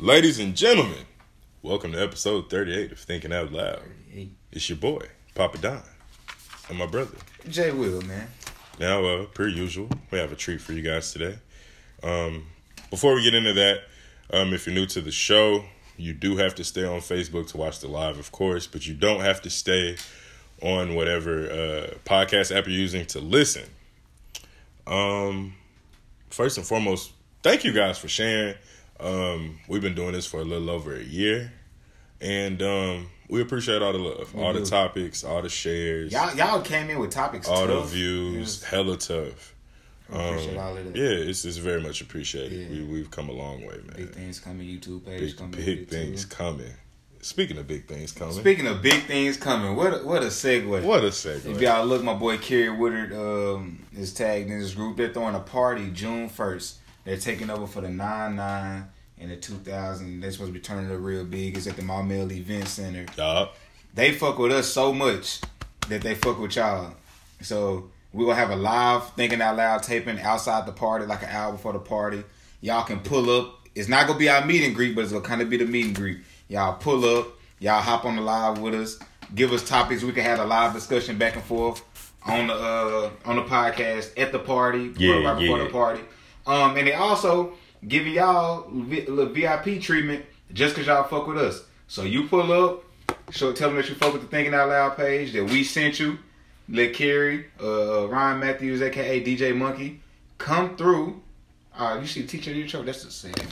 Ladies and gentlemen, welcome to episode 38 of Thinking Out Loud. It's your boy, Papa Don, and my brother. Jay Will, man. Now, uh, per usual, we have a treat for you guys today. Um, before we get into that, um, if you're new to the show, you do have to stay on Facebook to watch the live, of course, but you don't have to stay on whatever uh, podcast app you're using to listen. Um, first and foremost, thank you guys for sharing. Um, we've been doing this for a little over a year, and um, we appreciate all the love, all the topics, all the shares, Y'all, y'all came in with topics. all the tough. views, hella tough. I appreciate all of that. Yeah, it's, it's very much appreciated. Yeah. We, we've come a long way, man. Big things coming. YouTube page Big, coming. big things coming. Speaking of big things coming, Speaking of big things coming, what a, what a segue. what a segue. If y'all look, my boy Kerry Woodard um, is tagged in this group. They're throwing a party June first. They're taking over for the nine nine and the two thousand. They're supposed to be turning it real big. It's at the Maumelle Event Center. Yup. they fuck with us so much that they fuck with y'all. So we gonna have a live thinking out loud taping outside the party, like an hour before the party. Y'all can pull up. It's not gonna be our meet and greet, but it's gonna kind of be the meet and greet. Y'all pull up. Y'all hop on the live with us. Give us topics. We can have a live discussion back and forth on the uh on the podcast at the party. Yeah, right before yeah. the party. Um, and they also giving y'all little VIP treatment just cause y'all fuck with us. So you pull up, show tell them that you fuck with the Thinking Out Loud page that we sent you. Let Kerry, uh, Ryan Matthews, aka DJ Monkey, come through. Uh, you see teacher your show. That's the same.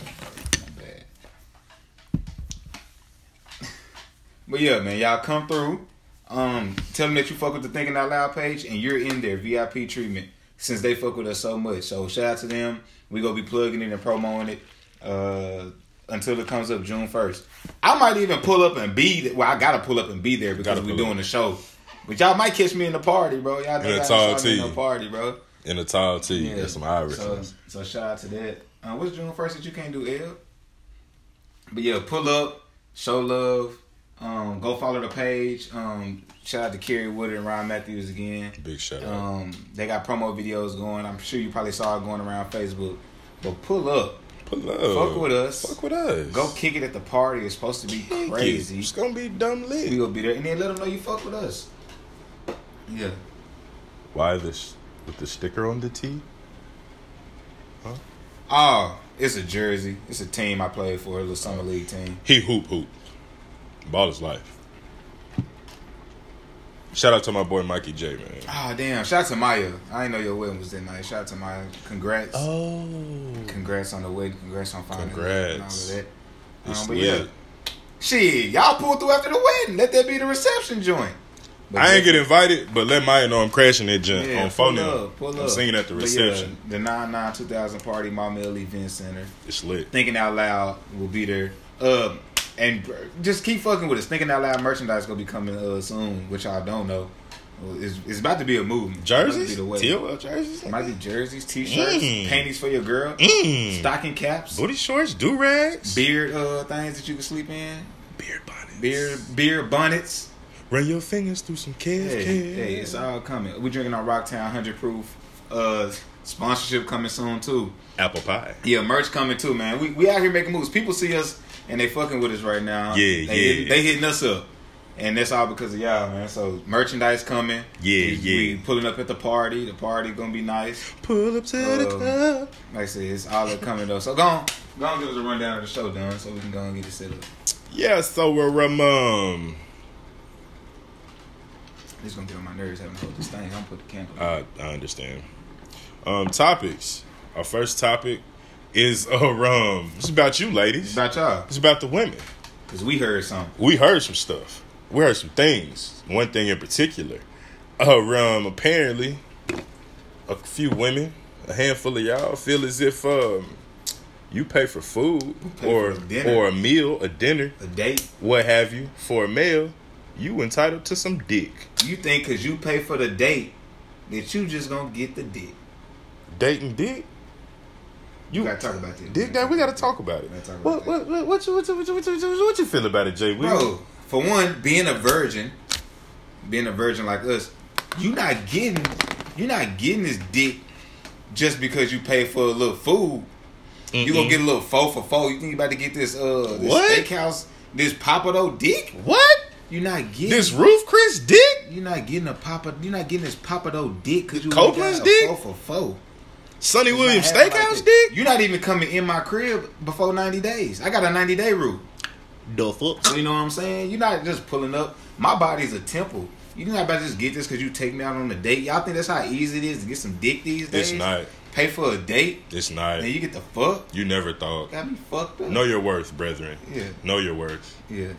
But yeah, man, y'all come through. Um, tell them that you fuck with the Thinking Out Loud page, and you're in their VIP treatment since they fuck with us so much. So shout out to them. We gonna be plugging it and promoting it uh, until it comes up June first. I might even pull up and be. th- Well, I gotta pull up and be there because we pull doing up. the show. But y'all might catch me in the party, bro. Y'all In think a tall me in tee. the party, bro. In a tall tee. Yeah. That's some So, so shout out to that. Uh, what's June first that you can't do L? But yeah, pull up, show love, um, go follow the page. Um, shout out to Kerry Wood and Ryan Matthews again. Big shout out. Um, they got promo videos going. I'm sure you probably saw it going around Facebook. But pull up, Pull up. fuck with us. Fuck with us. go kick it at the party. It's supposed to be Kick it. crazy. It's gonna be dumb lit. We gonna be there, and then let them know you fuck with us. Yeah. Why this with the sticker on the T? Huh? Oh, it's a jersey. It's a team I played for, a little summer league team. He hoop hoop. Ball is life. Shout out to my boy Mikey J, man. Oh damn! Shout out to Maya. I didn't know your wedding was that night. Shout out to Maya. Congrats. Oh. Congrats on the wedding. Congrats on finding Congrats. and all of that. Um, but lit. yeah, shit, y'all pulled through after the wedding. Let that be the reception joint. But I ain't get invited, but let Maya know I'm crashing that junk yeah, on phone pull now. up, pull I'm up. singing at the reception. Yeah, the 99 2000 party, Maumelle Event Center. It's lit. Thinking Out Loud will be there. Um, and just keep fucking with us. Thinking Out Loud merchandise gonna be coming uh, soon, which I don't know. It's, it's about to be a movement. Jerseys? TOL jerseys? It might be jerseys, t-shirts, Mm. panties for your girl, Mm. stocking caps, Booty shorts, do rags, beard uh, things that you can sleep in, beard bonnets, beard beard bonnets. Run your fingers through some kids. Hey, hey, it's all coming. We drinking our Rocktown Hundred Proof. Uh, sponsorship coming soon too. apple pie. Yeah, merch coming too, man. We we out here making moves. People see us and they fucking with us right now. Yeah, they yeah. Hitting, they hitting us up, and that's all because of y'all, man. So merchandise coming. Yeah, we, yeah. We pulling up at the party. The party gonna be nice. Pull up to the club. Like I said, it's all that coming though. So go on, go on, give us a rundown of the show, done, so we can go and get it set up. Yeah, so we're um, This gonna get on my nerves having to hold this thing. I'm gonna put the camera. I, I understand. Um, topics. Our first topic is uh, um, it's about you, it's ladies. about y'all, It's about the women. cause we heard something. We heard some stuff. We heard some things. One thing in particular. Uh, um, apparently, a few women, a handful of y'all, feel as if um, you pay for food pay or for a or a meal, a dinner, A date. what have you, for a male, you entitled to some dick. You think cause you pay for the date that you just gonna get the dick? Dating dick. You gotta talk about this. Dick, that we gotta talk about it. Talk What about what what what you what you, what you, what you, what you feel about it, Jay? We- Bro, for one, being a virgin, being a virgin like us, you not getting, you not getting this dick just because you pay for a little food. You gonna get a little four for four. You think you about to get this uh this What? steakhouse this Papado dick? What? You're not getting This Ruth's Chris dick? You're not getting a Papa. You're not getting this Papado dick because you Copeland's only got a dick? Four for four. Sonny Williams Steakhouse dick? You're not even coming in my crib before 90 days. I got a 90 day rule. The fuck? So you know what I'm saying? You're not just pulling up. My body's a temple. You're not about to just get this because you take me out on a date. Y'all think that's how easy it is to get some dick these days? It's not. Pay for a date It's not. and you get the fuck. You never thought. Got me fucked up. Know your worth, brethren. Yeah. Know your worth. Yeah.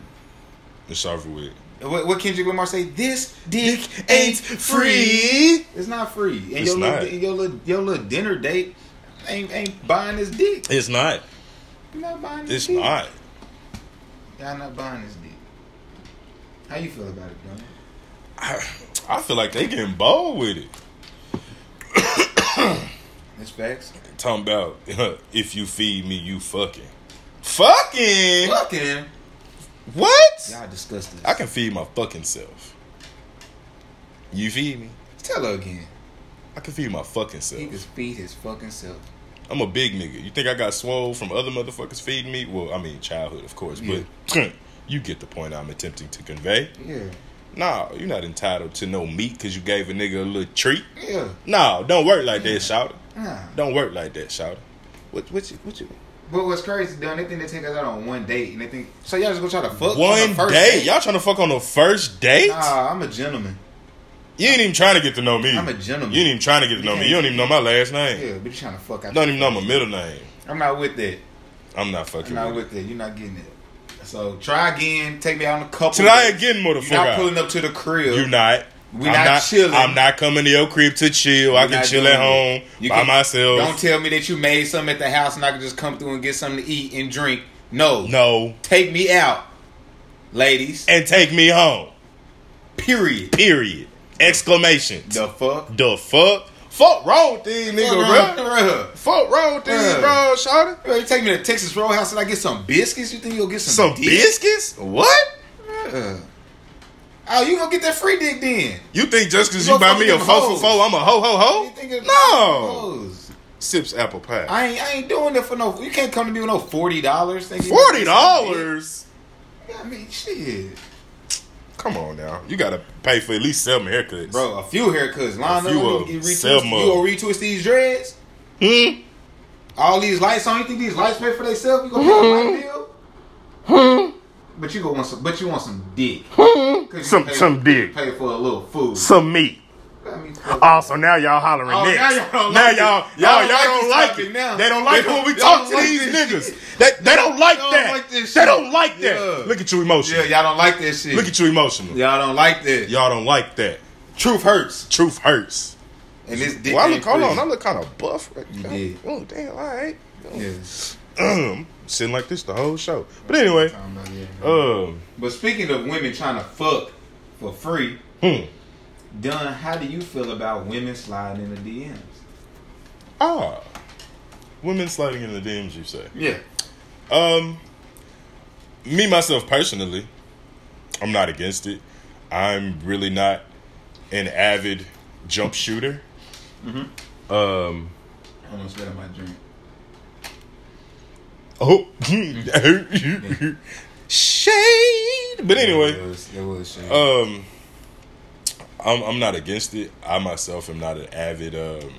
It's over with. What, what Kendrick Lamar say? This dick ain't free. It's not free. And It's your not. little, your little your little dinner date ain't ain't buying this dick. It's not. You're not buying this It's dick. not. Y'all not buying this dick. How you feel about it, Donnie? I, I feel like they getting bold with it. It's facts. Talking about if you feed me, you fucking. Fucking? Fucking. What? Y'all discuss this. I can feed my fucking self. You feed me? Tell her again. I can feed my fucking self. He can feed his fucking self. I'm a big nigga. You think I got swole from other motherfuckers feeding me? Well, I mean childhood, of course, but you get the point I'm attempting to convey. Yeah. Nah, you're not entitled to no meat because you gave a nigga a little treat. Yeah. Nah, don't work like that, shout Nah. Don't work like that, shout What, what you, what you? But what's crazy, Don, they think they take us out on one date and they think so y'all just gonna try to fuck on One the first date? date? Y'all trying to fuck on the first date? Nah, I'm a gentleman. You ain't even trying to get to know me. I'm a gentleman. You ain't even trying to get to know me. You don't even know my last name. Yeah, but you trying to fuck out. Don't even know my middle name. I'm not with that. I'm not I'm fucking not with it. that. You're not getting it. So try again. Take me out on a couple. Try again, You're not pulling up to the crib. You're not. We I'm not chilling. I'm not coming to your crib to chill. I We're can chill at home. You by can- myself. Don't tell me that you made something at the house and I can just come through and get something to eat and drink. No. no. Take me out, ladies. And take me home. Period. Period. Exclamation. The fuck? The fuck? Fuck wrong these niggas, Fuck bro. bruh. Fuck wrong with these, bro, shawty. Bro, you take me to Texas Roadhouse and I get some biscuits? You think you'll get some, Some dick? biscuits? What? Bruh. Oh, you gonna get that free dick then? You think just because You you, buy me a four for four, I'm a ho ho ho? You think it's- No. Hoes. Sips apple pie. I ain't, I ain't doing it for no. You can't come to me with no forty dollars. Forty dollars? I mean, shit, Come on now. You gotta pay for at least seven haircuts. bro. A few haircuts. Line A few up. of You, retwist, you gonna retwist these dreads? Hmm? All these lights on. You think these lights pay for themselves? You gonna pay a light bill? Hmm. But you go want some. But you want some dick. you Some- pay- some dick. Pay for a little food. Some meat. Also. Now y'all hollering Oh, next. now y'all don't now like y'all, Y'all y'all, don't like don't like it. now. They don't like They it when we talk to like these this niggas. They, they don't like that. don't like they don't like that. Yeah. Look at you emotional. Yeah, y'all don't like that shit. Look at you emotional. y'all don't like that. Y'all don't like that. Truth hurts. Truth hurts. And this dick Well, I look, hold on. I look kind of buff. Right You now. did. Oh, damn. All right. Yeah. Um, sitting like this the whole show. But anyway, Talking about, yeah. um, But speaking of women trying to fuck for free, hmm. Dunn, how do you feel about women sliding in the DMs? Ah, women sliding in the DMs. You say? Yeah. Um, me myself personally, I'm not against it. I'm really not an avid jump shooter. Mm-hmm. Um. Almost spit out my drink. Oh. Shade. But anyway, It was, it was um, I'm I'm not against it. I myself am not an avid um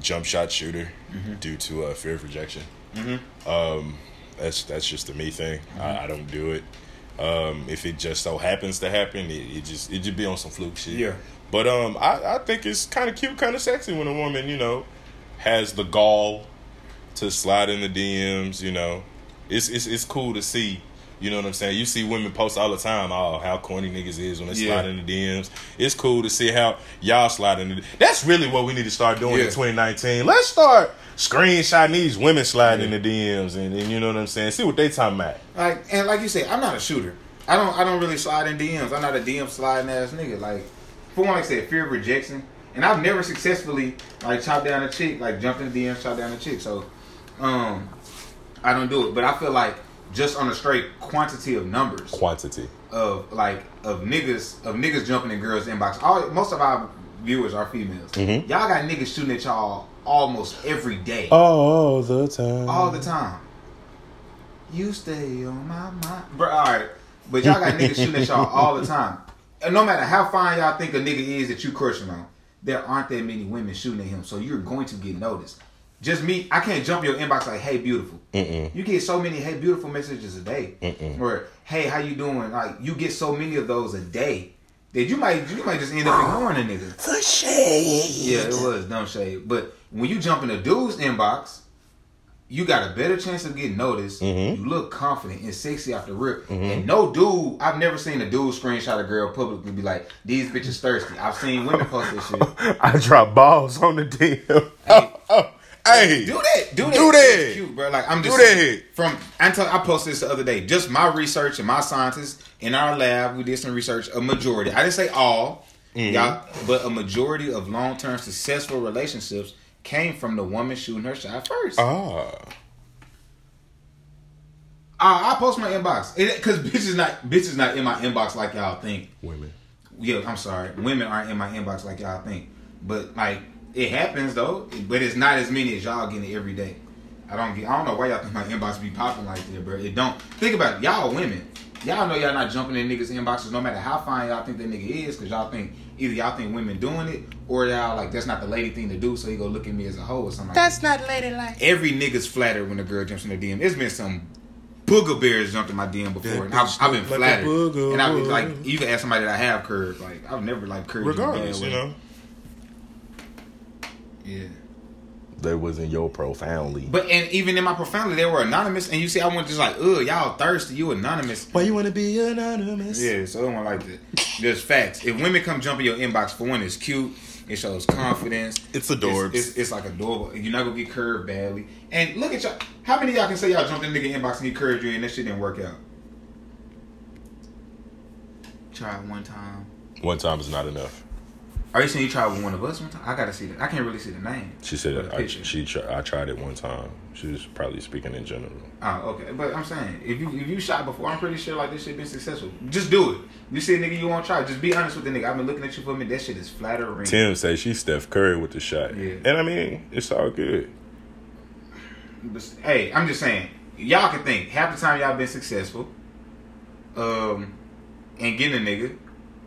jump shot shooter due to uh, fear of rejection. mm-hmm. Um, that's that's just a me thing. I, I don't do it. Um, if it just so happens to happen, it, it just it just be on some fluke shit. Yeah. But um, I, I think it's kind of cute, kind of sexy when a woman, you know, has the gall to slide in the DMs. You know, it's it's it's cool to see. You know what I'm saying? You see women post all the time, oh, how corny niggas is when they Yeah. slide in the DMs. It's cool to see how y'all slide in the That's really what we need to start doing in 2019. Let's start screenshotting these women sliding in the DMs and, and you know what I'm saying? See what they talking about. Like and like you said, I'm not a shooter. I don't I don't really slide in DMs. I'm not a DM sliding ass nigga. Like for one, like I said, fear of rejection. And I've never successfully like chopped down a chick, like jumped in the DMs, chopped down a chick. So um I don't do it. But I feel like just on a straight quantity of numbers Quantity. of like of niggas of niggas jumping in girls' inbox. All most of our viewers are females. Mhm. Y'all got niggas shooting at y'all almost every day, All the time. all the time. You stay on my mind, bro. All right, but y'all got niggas shooting at y'all all the time. And no matter how fine y'all think a nigga is that you crushing on, there aren't that many women shooting at him, so you're going to get noticed. Just me, I can't jump your inbox like, "Hey, beautiful." Mm-mm. You get so many "Hey, beautiful" messages a day, Mm-mm. or "Hey, how you doing?" Like you get so many of those a day that you might you might just end up ignoring a nigga. For shade. Yeah, it was dumb shade. But when you jump in a dude's inbox, you got a better chance of getting noticed. Mhm. You look confident and sexy off the rip. And no dude, I've never seen a dude screenshot a girl publicly be like, "These bitches thirsty." I've seen women post this shit. I drop balls on the DM. Oh. Hey, Do that. Do that. Do that. It's cute, bro. Like I'm just Do that. from I tell I posted this the other day. Just my research and my scientists in our lab, we did some research. A majority, I didn't say all, Mm-hmm. y'all, but a majority of long term successful relationships came from the woman shooting her shot first. Ah, I, I post my inbox because bitches not bitches not in my inbox like y'all think. women. Yeah, I'm sorry, women aren't in my inbox like y'all think. But like it happens though, but it's not as many as y'all getting it every day. I don't get. I don't know why y'all think my inbox be popping like that, bro. It don't. Think about it. Y'all women. Y'all know y'all not jumping in niggas' inboxes no matter how fine y'all think that nigga is, cause y'all think either y'all think women doing it or y'all like that's not the lady thing to do, so you go look at me as a hoe or something. like That's that. not ladylike. Every nigga's flattered when a girl jumps in the DM. It's been some booger bears jumped in my DM before, and I've, I've been look like flattered. and I've been like, you can ask somebody that I have curved. Like I've never like curved. in a bad Regardless, way. you know, Yeah. that wasn't your profoundly. But and even in my profoundly, they were anonymous, and you see, I went just like, ugh, y'all thirsty, you anonymous. Why you want to be anonymous? Yeah, so I don't like that. There's facts. If women come jump in your inbox, for one, it's cute. It shows confidence. It's adorable. It's, it's, it's like adorable. You're not gonna get curved badly. And look at y'all. How many of y'all can say y'all jumped in nigga inbox and he curved you and that shit didn't work out? Try it one time. One time is not enough. Are you saying you tried with one of us one time? I gotta see that. I can't really see the name. She said I, she I tried it one time. She was probably speaking in general. Oh, okay. But I'm saying, if you if you shot before, I'm pretty sure like this shit been successful. Just do it. You see a nigga you want to try, just be honest with the nigga. I've been looking at you for a minute. That shit is flattering. Tim say she's Steph Curry with the shot, Yeah. and I mean it's all good. But, hey, I'm just saying, y'all can think half the time y'all been successful, um, and getting a nigga,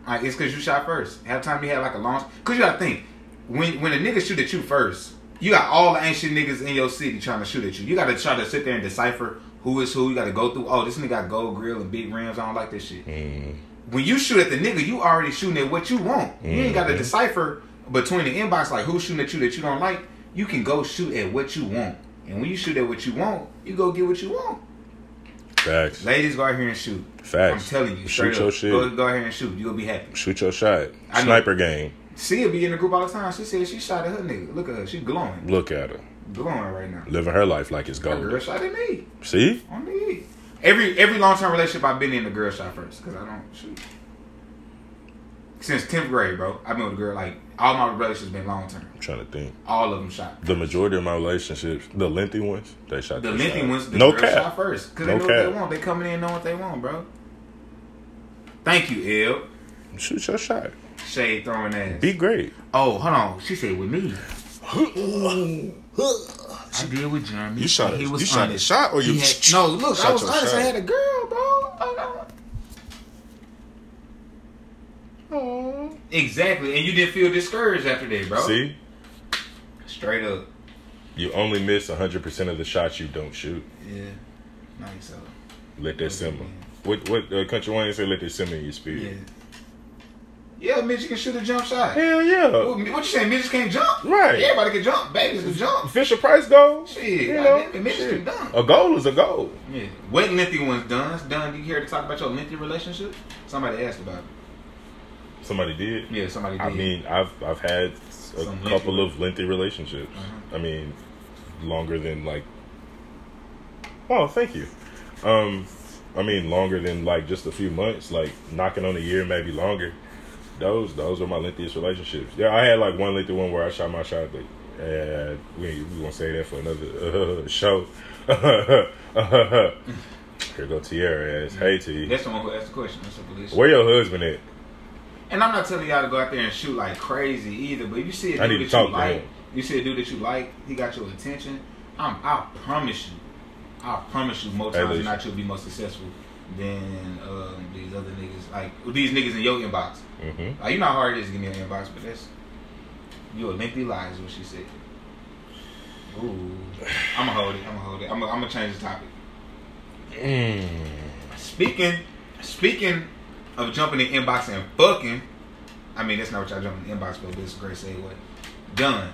like, it's because you shot first. Half time you had like a long, cause you gotta think when when a nigga shoot at you first, you got all the ancient niggas in your city trying to shoot at you. You gotta try to sit there and decipher who is who. You gotta go through. Oh, this nigga got gold grill and big rims. I don't like this shit. Mm. When you shoot at the nigga, you already shooting at what you want. You ain't got to Mhm. decipher between the inbox like who's shooting at you that you don't like. You can go shoot at what you want. And when you shoot at what you want, you go get what you want. Facts, Ladies, go out here and shoot. facts. I'm telling you, shoot your up. shit. Go, go out here and shoot. You'll be happy. Shoot your shot. I know. Sniper game. Sia be in the group all the time. She said she shot at her nigga. Look at her. She glowing. Look at her Glowing right now. living her life like it's That girl gold. shot at me. See, On me. Every every long term relationship I've been in, the girl shot first because I don't shoot. Since tenth grade, bro, I've been with a girl like all my relationships been long term. I'm trying to think. All of them shot. The majority of my relationships, the lengthy ones, they shot. The lengthy shot. ones, the no girl cap. shot first because No they know what cap. they want. They coming in knowing what they want, bro. Thank you, El. Shoot your shot. Shade throwing ass. Be great. oh, hold on. She said with me. I did with Jeremy. You shot He was you shot a shot or you had- no? Look, I was honest. I had a girl, bro. Exactly, and you didn't feel discouraged after that, bro. See, straight up. you only miss 100% of the shots you don't shoot. Yeah, nice. So, Let that simmer. What what uh, country Wayne say? Let that simmer in your yeah. spirit. Yeah, midget can shoot a jump shot. Hell yeah. What what you saying? Midgets can't jump? Right. Everybody can jump. Babies can jump. Fisher Price goal. Shit, You know, goddamn it, midgets shit. can dunk. A goal is a goal. Yeah. What lengthy one's done? It's done. You here to talk about your lengthy relationship? Somebody asked about it. Somebody did. Yeah, somebody did. I mean, I've I've had a Some couple ones. of lengthy relationships. Uh-huh. I mean, longer than like. Oh, thank you. Um, I mean, longer than like just a few months, like knocking on a year, maybe longer. Those those are my lengthiest relationships. Yeah, I had like one lengthy one where I shot my shot, but uh, we we gonna say that for another uh, show. Here go Tierra ass. Hey T, That's the one who asked the question. That's a police. where your husband at? And I'm not telling y'all to go out there and shoot like crazy either. But if you see a dude that you like, you see a dude that you like, he got your attention. I'm, I promise you, I promise you, more times than not, you'll be more successful than um, these other niggas. Like these niggas in your inbox. Mm-hmm. Like you know how hard it is to give me an inbox, but that's you a lengthy lie is what she said. Ooh, I'ma hold it. I'ma hold it. I'm gonna I'm gonna change the topic. Mm. Speaking, speaking of jumping in inbox and fucking, I mean that's not what y'all jumping in the inbox for, but it's a great segue. Done,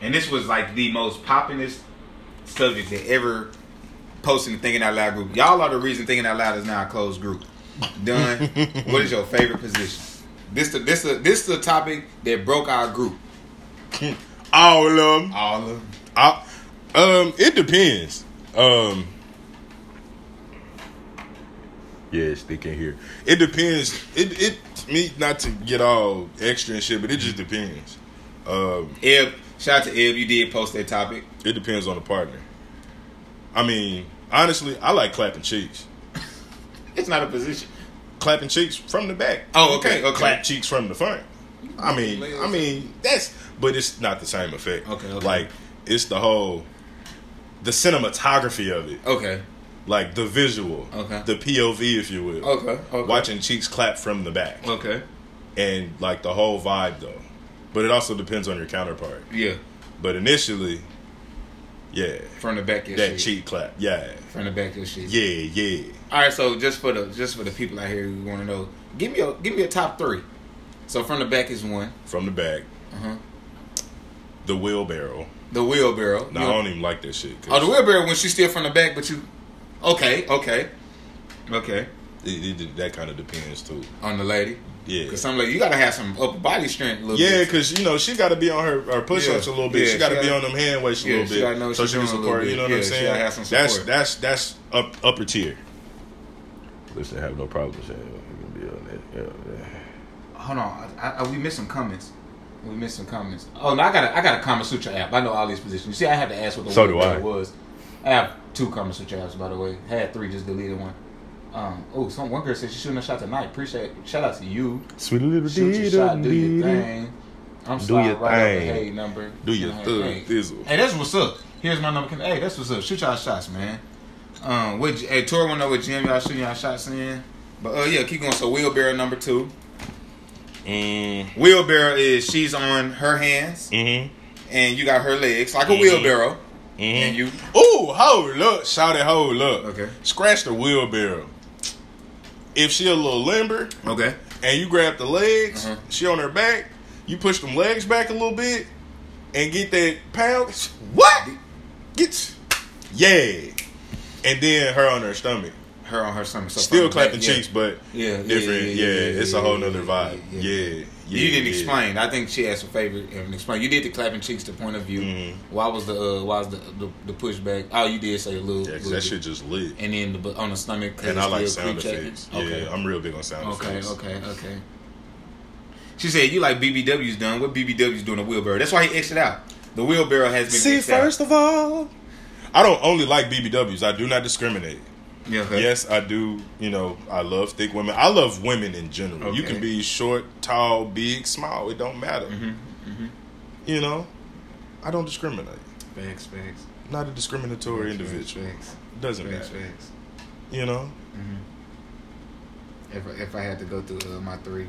and this was like the most poppinest subject that ever posted in the Thinking Out Loud group. Y'all are the reason Thinking Out Loud is now a closed group. Done. what is your favorite position? This the this the this is the topic that broke our group. All of them. All of them. I, um, it depends. Um, yeah, they can hear. It depends. It it me not to get all extra and shit, but it just depends. Um, Eb, shout out to Eb. You did post that topic. it depends on the partner. I mean, honestly, I like clapping cheeks. It's not a position. Clapping cheeks from the back. Oh, okay, okay. Clap cheeks from the front. I mean, I mean that's, but it's not the same effect. Okay, okay. Like it's the whole, the cinematography of it. Okay. Like the visual, Okay. the POV, if you will. Okay. Okay. Watching cheeks clap from the back, Okay. and like the whole vibe though. But it also depends on your counterpart. Yeah. But initially, yeah, From the back, your that shit. cheek clap, yeah, From the back, your shit. yeah, yeah. All right. So just for the just for the people out here who want to know, give me a give me a top three. So from the back is one. From the back, Uh huh. the wheelbarrow. The wheelbarrow. No, I don't even like that shit. Oh, the wheelbarrow when she's still from the back, but you. Okay. Okay. Okay. it, it, that kind of depends too. On the lady. Yeah, Because some lady, you gotta have some upper body strength. A little yeah, because you know she got to be on her, her push ups Yeah. a little bit. Yeah, she got to she be gotta- on them hand weights a Yeah, little she know bit, what so she can doing support. You know bit. what I'm Yeah, she saying? gotta have some That's that's that's up upper tier. Listen, I have no problem saying oh, you can be on that. Yeah, yeah. Hold on, I, I, we missed some comments. We missed some comments. Oh no, I got a, I got a Kama Sutra app. I know all these positions. You see, I had to ask what the So word do I. that was. I have two Kama Sutra apps, by the way. Had three, just deleted one. Um, oh, some one girl said she's shooting a shot tonight. Appreciate it. Shout out to you. Sweet little Shoot your shot, do your thing. I'm Do your right up the thing. hey number. Do your Hey, thug hey. thizzle. Hey, that's what's up. Here's my number. Hey, that's what's up. Shoot y'all shots, man. Um, what? Hey, Tori wanna know what gym y'all shooting y'all shots in. But uh, yeah, keep going. So wheelbarrow number two. And Wheelbarrow is she's on her hands mm-hmm. and you got her legs like a Mhm. wheelbarrow, Mm-hmm. And you Ooh, hold up, shout it, hold up. Okay. Scratch the wheelbarrow. If she a little limber okay. and you grab the legs, Uh-huh. she on her back, you push them legs back a little bit and get that pound. What? Get yeah. And then her on her stomach. Her on her stomach. So Still from the clapping yeah. cheeks, but Yeah, yeah, different. yeah, Yeah, yeah, yeah, it's yeah, a whole yeah, nother yeah, vibe. yeah, Yeah, yeah. yeah. you didn't yeah. explain. I think she asked for favor and explain. You did the clapping cheeks to point of view. Mhm. Why was the uh, why was the, the the pushback? Oh, you did say a little. Yeah, 'cause little that bit. shit just lit. And then the, on the stomach. And it's I like still sound creep checking? effects. Okay. Yeah, I'm real big on sound Okay, effects. okay, okay. She said you like BBW's done. What BBW's doing a wheelbarrow? That's why he exited out. The wheelbarrow has been See, X'd out. first of all, I don't only like BBWs. I do not discriminate. Okay. Yes, I do. You know, I love thick women. I love women in general. You can be short, tall, big, small. It don't matter. Mm-hmm. You know, I don't discriminate. Facts, facts. Not a discriminatory Facts, individual. Facts, Doesn't facts, matter. facts. You know. If I, if I had to go through uh, my three,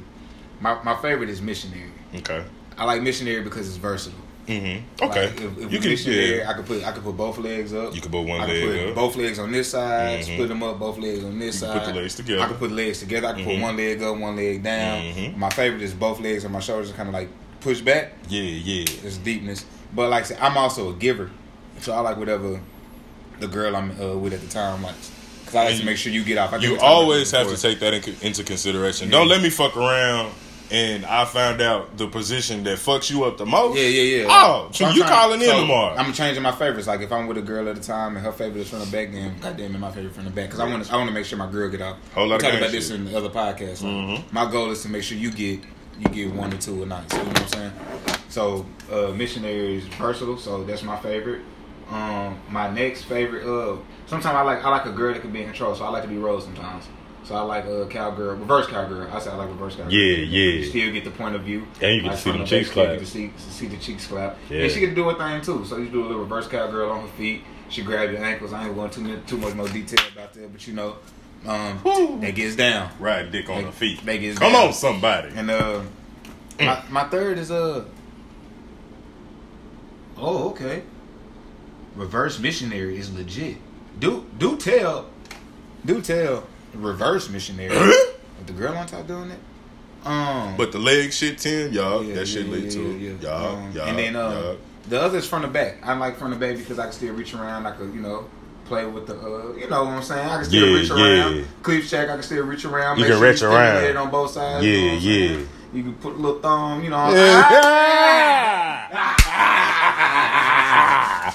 my my favorite is missionary. Okay. I like missionary because it's versatile. Mm-hmm. Okay. Like, if, if you can. missionary, Yeah. I could put I could put both legs up. You could put one I leg put up. both legs on this side, Mhm. split them up, both legs on this You side. put the legs together. I could put legs together. I could Mhm. put one leg up, one leg down. Mhm. My favorite is both legs on my shoulders, kind of like push back. Yeah. Yeah. It's deepness. But like I said, I'm also a giver, so I like whatever the girl I'm uh, with at the time likes. Cause I like And to make sure you get off. I think You we talked about always have to take that in, into consideration. Yeah. Don't let me fuck around and I found out the position that fucks you up the most. Yeah, yeah, yeah. Oh, So you calling in so tomorrow? I'm changing my favorites. Like if I'm with a girl at a time and her favorite is from the back, then goddamn it, my favorite from the back. Because I want to, I want to make sure my girl get out. Whole lot we talked about this shit. in the other podcast. So Mhm. My goal is to make sure you get you get one or two a night. So you know what I'm saying. So uh, missionary is versatile. So that's my favorite. Um, my next favorite. Uh, sometimes I like I like a girl that can be in control. So I like to be Rose sometimes. So I like uh, cowgirl, reverse cowgirl. I say I like reverse cowgirl. Yeah, yeah. You still get the point of view. And you get to see the cheeks back, you clap. get to see, see the cheeks clap. Yeah. And she get to do her thing too. So you do a little reverse cowgirl on her feet. She grab your ankles. I ain't going too much, too much more detail about that, but you know, um, Woo. that gets down. Ride dick on They- the feet. they get Come down. on, somebody. And uh, my, my third is uh. Oh, okay. Reverse missionary is legit. Do do tell, do tell. Reverse missionary. With the girl on top doing it. Um. But the leg shit, Tim, y'all, yeah, that shit yeah, lit yeah, too. yeah, yeah. Y'all, Um, y'all, and then uh, y'all. the other's from the back. I like from the back because I can still reach around. I could, you know, play with the, uh, you know what I'm saying. I can still Yeah, reach around. yeah. Cleave check. I can still reach around. You Make can sure reach around. stimulate it on both sides. you know Yeah, yeah. You can put a little thumb. You know. what I'm saying?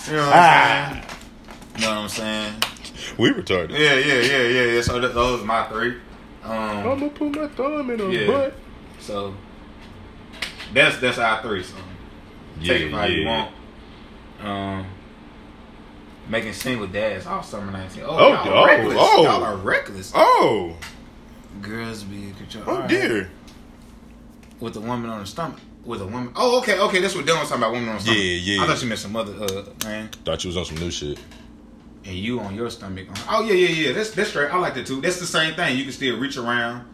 You know what I'm saying? You know what I'm saying? We retarded. Yeah, yeah, yeah, yeah, yeah. So th- those are my three. Um, I'm gonna put my thumb in her Yeah. butt. so that's that's our three. So take it how you want. Um, making single dads all summer nineteen. Oh, Oh, y'all oh, reckless. oh. Y'all are reckless. Oh, Girls be in control. oh All right. dear. With a woman on the stomach. With a woman. Oh, okay, okay. That's what Dylan was talking about. Woman on the stomach. Yeah, yeah. I thought you meant some other uh man. Thought you was on some new shit. And you on your stomach. Oh yeah, yeah, yeah. That's that's right. I like that too. That's the same thing. You can still reach around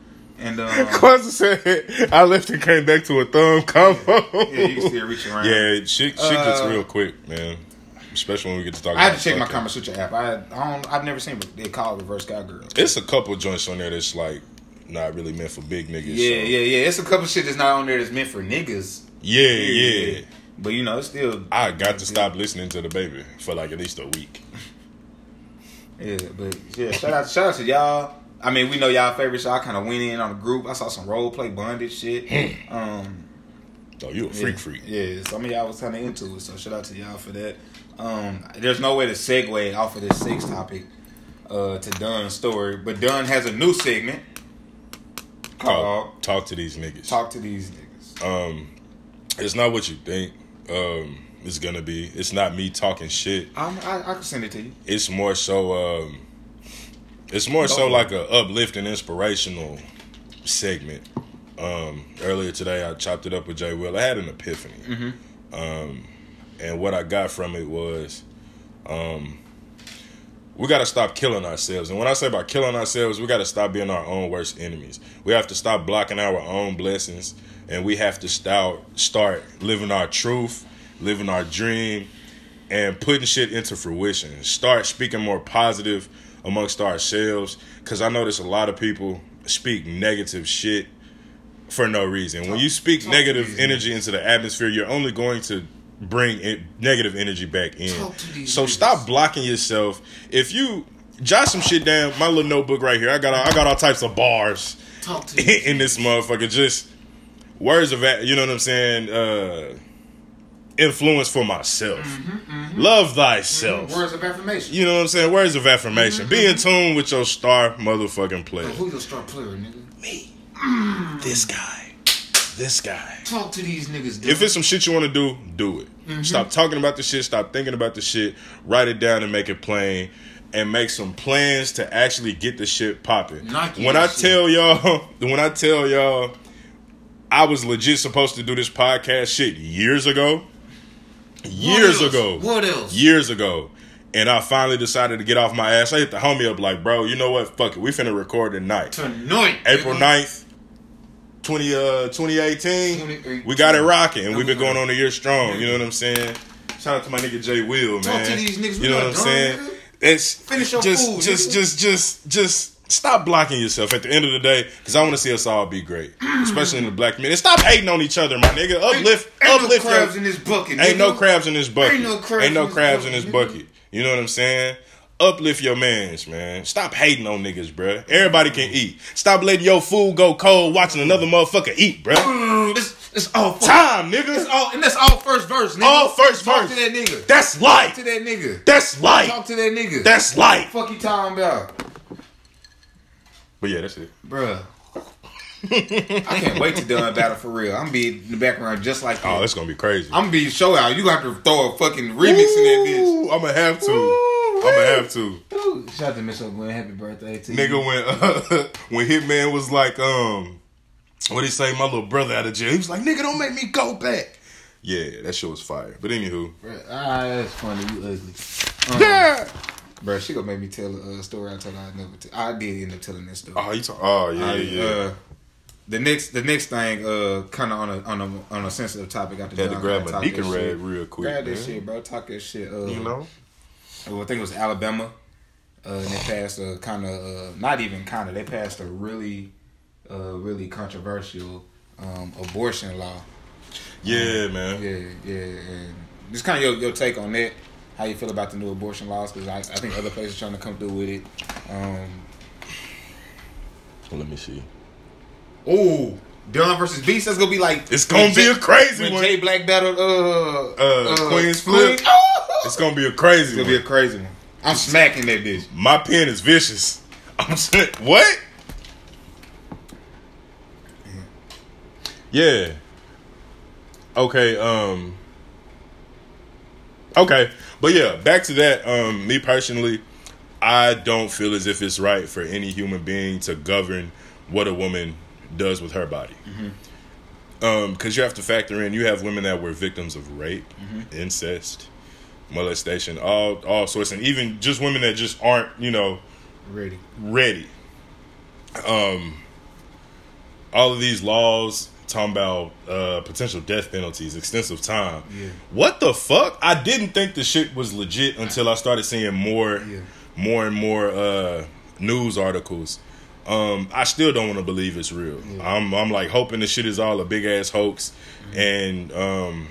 and um, Quasi said, I left and came back to a thumb combo. yeah, you can still reach around. Yeah, shit, shit gets Uh, real quick, man. Especially when we get to talk I had to check my Kama Sutra app. I, I don't. I've never seen what they call it reverse cowgirl. It's a couple joints on there that's like not really meant for big niggas. Yeah, so- yeah, yeah. It's a couple shit that's not on there that's meant for niggas. Yeah, yeah. But you know, it's still. I got to stop listening to the baby for like at least a week. Yeah, but yeah. Shout out, shout out to y'all. I mean, we know y'all favorite, so I kind of went in on the group. I saw some role play bondage shit. um, Oh, you a freak yeah, freak. Yeah, some of y'all was kind of into it, so shout out to y'all for that. Um, there's no way to segue off of this sex topic uh, to Dunn's story, but Dunn has a new segment called Talk, talk to these niggas. "Talk to These Niggas." Um, it's not what you think. Um, it's gonna be. It's not me talking shit. I'm, I, I can send it to you. It's more so. Um, it's more so like a uplifting, inspirational segment. Um, earlier today, I chopped it up with Jay Will. I had an epiphany, um, and what I got from it was, um, we got to stop killing ourselves. And when I say about killing ourselves, we got to stop being our own worst enemies. We have to stop blocking our own blessings, and we have to start start living our truth, living our dream, and putting shit into fruition. Start speaking more positive amongst ourselves, because I notice a lot of people speak negative shit for no reason. When you speak talk negative energy into the atmosphere, you're only going to bring it, negative energy back in. Talk to these So niggas. stop blocking yourself. If you jot some shit down, my little notebook right here, I got all, I got all types of bars these in this motherfucker. Just words of you know what I'm saying. Uh, influence for myself. Mm-hmm, mm-hmm. Love mm-hmm. thyself. words of affirmation. You know what I'm saying? Words of affirmation. Be in tune with your star motherfucking player. Who your star player, nigga? Me. Mm. This guy. This guy. Talk to these niggas. Dude. If it's some shit you want to do, do it. Stop talking about the shit. Stop thinking about the shit. Write it down and make it plain. And make some plans to actually get the shit popping. When I shit. tell y'all, when I tell y'all, I was legit supposed to do this podcast shit years ago. Years What ago. What else? Years ago. And I finally decided to get off my ass. I hit the homie up like, bro, you know what? Fuck it. We finna record tonight. Tonight, April nigga. 9th, 20, uh, 2018. 2018. We got it rocking, and we've been going on a year strong. You know what I'm saying? Shout out to my nigga Jay Will, man. Talk to these niggas. We You know what I'm saying? nigga. It's Finish your just, food, just, nigga. just, just, just stop blocking yourself at the end of the day, because I want to see us all be great, especially in the black community. Stop hating on each other, my nigga. Uplift, Ain't uplift. Ain't no your- crabs in this bucket. Ain't nigga. no crabs in this bucket. Ain't no crabs Ain't no in this crabs in bucket, this nigga. bucket. You know what I'm saying? Uplift your mans, man. Stop hating on niggas, bruh. Everybody can eat. Stop letting your food go cold watching another motherfucker eat, bruh. Mm, this, this all Time, It's nigga. all, and that's all first verse, nigga. All first Talk verse. to that nigga. That's Talk to that nigga. That's Talk to that nigga. That's light. fuck you talking about, But yeah, that's it. bruh. I can't wait to done battle for real. I'm gonna be in the background just like Oh, it's gonna be crazy. I'm gonna be show out. You got to have to throw a fucking remix in that bitch. I'm gonna have to. I'm gonna have to. Ooh, shout out to Miss Gwen. Happy birthday to Nigga, you. when uh, when Hitman was like, um, what did he say, my little brother out of jail. He was like, nigga, don't make me go back. Yeah, that shit was fire. But anywho, Ah, that's funny. You ugly. Um, yeah. Bro, she gonna make me tell a uh, story I told her I never tell. I did end up telling this story. Oh, you talk. Oh, yeah, I, yeah. Uh, the next, the next thing, uh, kind of on a on a on a sensitive topic. Got Had to grab a Deacon rag real quick. Grab that man. shit, bro. Talk that shit. Uh, You know. well, I think it was Alabama. Uh, and they passed a kind of, uh, not even kind of, they passed a really, uh, really controversial um, abortion law. Yeah, man. Yeah, yeah. And just kind of your, your take on that. How you feel about the new abortion laws? Because I, I think other places are trying to come through with it. Um, Let me see. oh, Dylan versus Beast. That's gonna be like It's gonna be Jay- a crazy when one. Jay Black battled uh Uh, Queenzflip. Oh! It's gonna be a crazy It's gonna one. be a crazy one. I'm smacking that bitch. My pen is vicious. I'm saying, what? Yeah. Okay, um Okay. But yeah, back to that. Um, me personally, I don't feel as if it's right for any human being to govern what a woman does with her body. Um, because you have to factor in, you have women that were victims of rape, incest, molestation, all all sorts, and even just women that just aren't, you know, Ready. ready. Um, all of these laws talking about uh, potential death penalties, extensive time. Yeah. What the fuck? I didn't think the shit was legit until I started seeing more, Yeah. more and more uh, news articles. Um, I still don't want to believe it's real. Yeah. I'm, I'm like hoping the shit is all a big ass hoax, and um,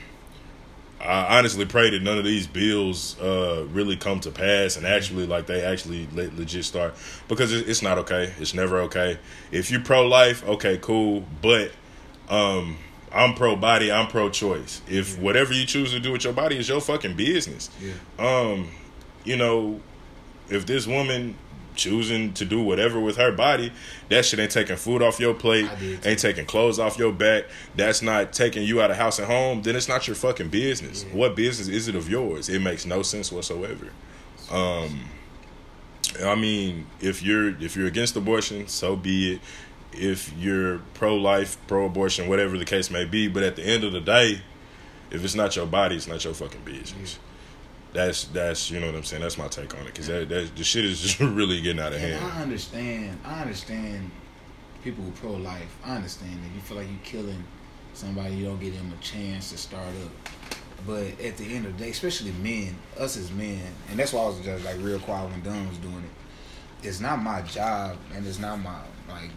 I honestly pray that none of these bills uh, really come to pass and actually like they actually le- legit start because it's not okay. It's never okay. If you pro life, okay, cool, but um, I'm pro body. I'm pro choice. If whatever you choose to do with your body is your fucking business, Yeah. um, you know, if this woman choosing to do whatever with her body, that shit ain't taking food off your plate, I did too. ain't taking clothes off your back, that's not taking you out of house and home, then it's not your fucking business. Yeah. What business is it of yours? It makes no sense whatsoever. Um I mean, if you're if you're against abortion, so be it. If you're pro life, pro abortion, whatever the case may be, but at the end of the day, if it's not your body, it's not your fucking business. That's that's you know what I'm saying. That's my take on it because that, that the shit is just really getting out of And hand. I understand. I understand people who pro life. I understand that you feel like you're killing somebody, you don't give them a chance to start up. But at the end of the day, especially men, us as men, and that's why I was just like real quiet when Dunn was doing it. It's not my job, and it's not my like.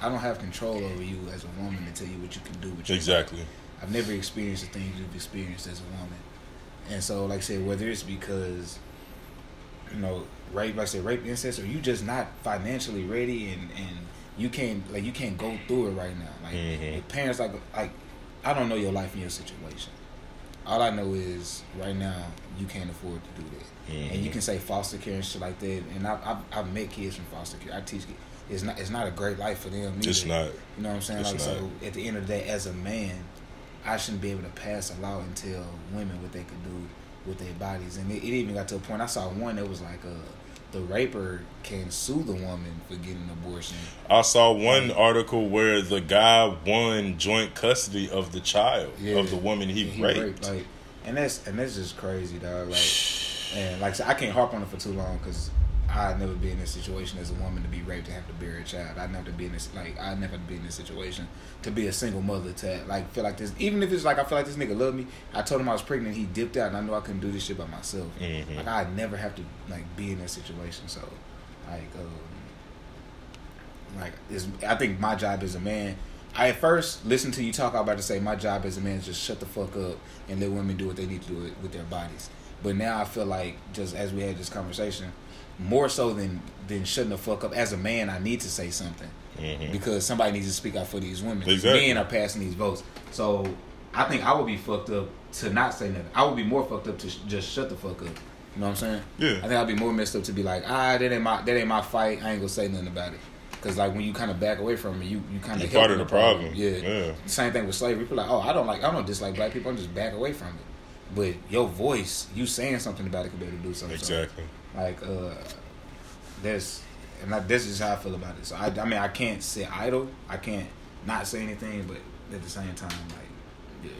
I don't have control over you as a woman to tell you what you can do with your Exactly. I've never experienced the things you've experienced as a woman. And so, like I said, whether it's because, you know, rape, like I said, rape, incest, or you just not financially ready and, and you can't, like, you can't go through it right now. Like, Mhm. with parents, like, like, I don't know your life and your situation. All I know is right now you can't afford to do that. And you Mhm. can say foster care and shit like that. And I, I, I've met kids from foster care. I teach kids. It's not, it's not a great life for them. Either. It's not. You know what I'm saying? Like not. so at the end of the day, as a man, I shouldn't be able to pass a law and tell women what they could do with their bodies. And it, it even got to a point I saw one that was like uh the raper can sue the woman for getting an abortion. I saw one article where the guy won joint custody of the child Yeah. of the woman he, And raped. Like and that's and that's just crazy, dog. Like and like I said, I can't harp on it for too long because I'd never be in this situation as a woman to be raped and have to bear a child. I'd never be in this like I'd never be in this situation to be a single mother to like feel like this. Even if it's like I feel like this nigga loved me. I told him I was pregnant. He dipped out, and I knew I couldn't do this shit by myself. Mhm. Like I'd never have to like be in that situation. So like um, like is I think my job as a man. I at first listened to you talk. I was about to say my job as a man is just shut the fuck up and let women do what they need to do with their bodies. But now I feel like just as we had this conversation, more so than than shutting the fuck up as a man, I need to say something Mhm. because somebody needs to speak out for these women. Exactly. Men are passing these votes, so I think I would be fucked up to not say nothing. I would be more fucked up to sh- just shut the fuck up. You know what I'm saying? Yeah. I think I'd be more messed up to be like, ah, that ain't my that ain't my fight. I ain't gonna say nothing about it. Cause like when you kind of back away from it, you you kind of part of the problem. Yeah. Yeah. Same thing with slavery. People are like, oh, I don't like, I don't dislike black people. I'm just back away from it. But your voice, you saying something about it could be able to do something. Exactly. So, like uh, that's and I, this is how I feel about it. So I, I mean, I can't sit idle. I can't not say anything, but at the same time, like,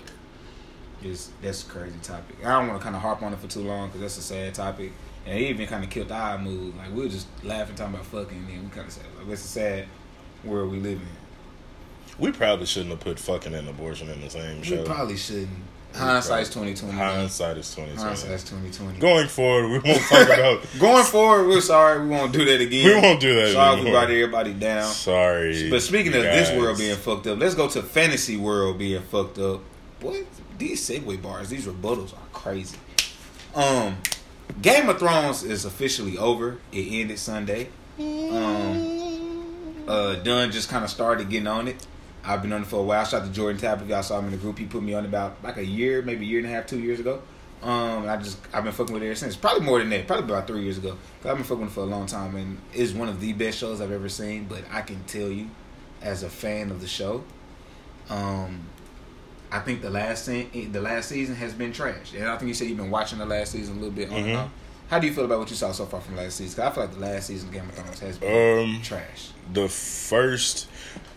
yeah, it's that's a crazy topic. I don't want to kind of harp on it for too long because that's a sad topic, and it even kind of killed our mood. Like we were just laughing, talking about fucking, and then we kind of said, like, it's a sad world we live in. We probably shouldn't have put fucking and abortion in the same show. We probably shouldn't. Hindsight's twenty twenty. Hindsight is twenty twenty. Hindsight's twenty twenty. Going forward, we won't talk about. Going forward, we're sorry. We won't do that again. We won't do that Sorry, we anymore. brought everybody down. Sorry. But speaking of this world being fucked up, let's go to fantasy world being fucked up. Boy, these segue bars, these rebuttals are crazy. Um, Game of Thrones is officially over. It ended Sunday. Um, uh, Dunn just kind of started getting on it. I've been on it for a while. Shout out to Jordan Tapp. If y'all saw him in the group, he put me on about like a year, maybe a year and a half, two years ago. Um, I just I've been fucking with it ever since. Probably more than that. Probably about three years ago. Cause I've been fucking with it for a long time, and it's one of the best shows I've ever seen. But I can tell you, as a fan of the show, um, I think the last se- the last season has been trash. And I think you said you've been watching the last season a little bit. On and off. How do you feel about what you saw so far from last season? Cause I feel like the last season of Game of Thrones has been Um, trash. the first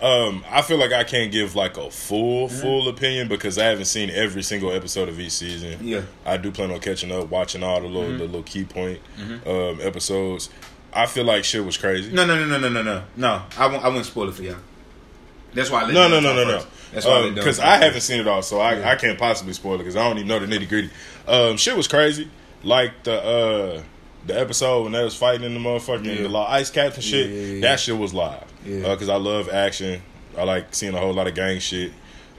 um i feel like i can't give like a full Mm-hmm. full opinion because i haven't seen every single episode of each season Yeah. i do plan on catching up watching all the little Mm-hmm. the little key point um episodes i feel like shit was crazy No, no, no, no, no, no, no, no. I won't. I wouldn't spoil it for y'all. That's why. I no, no, no, no, no. That's why I let Dunn Because I first. haven't seen it all, so I, Yeah. I can't possibly spoil it because I don't even know the nitty gritty. Um, shit was crazy. Like the uh, the episode when they was fighting in the motherfucking Yeah. the little ice caps and shit. Yeah, yeah, yeah. That shit was live. Yeah. Because I love action. I like seeing a whole lot of gang shit.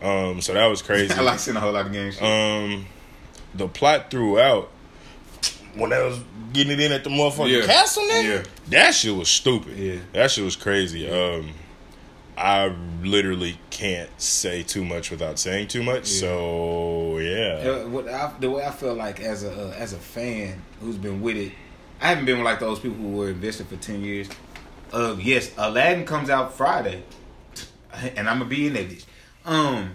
Um, so that was crazy. I like seeing a whole lot of games. um, the plot throughout when they was getting it in at the motherfucking Yeah. castle, nigga, Yeah. that shit was stupid. Yeah. that shit was crazy. Um, I literally can't say too much without saying too much. Yeah. So yeah, Uh, what I, the way I feel like as a uh, as a fan who's been with it, I haven't been with like those people who were invested for ten years. Uh, yes, Aladdin comes out Friday, and I'm gonna be in that bitch. Um,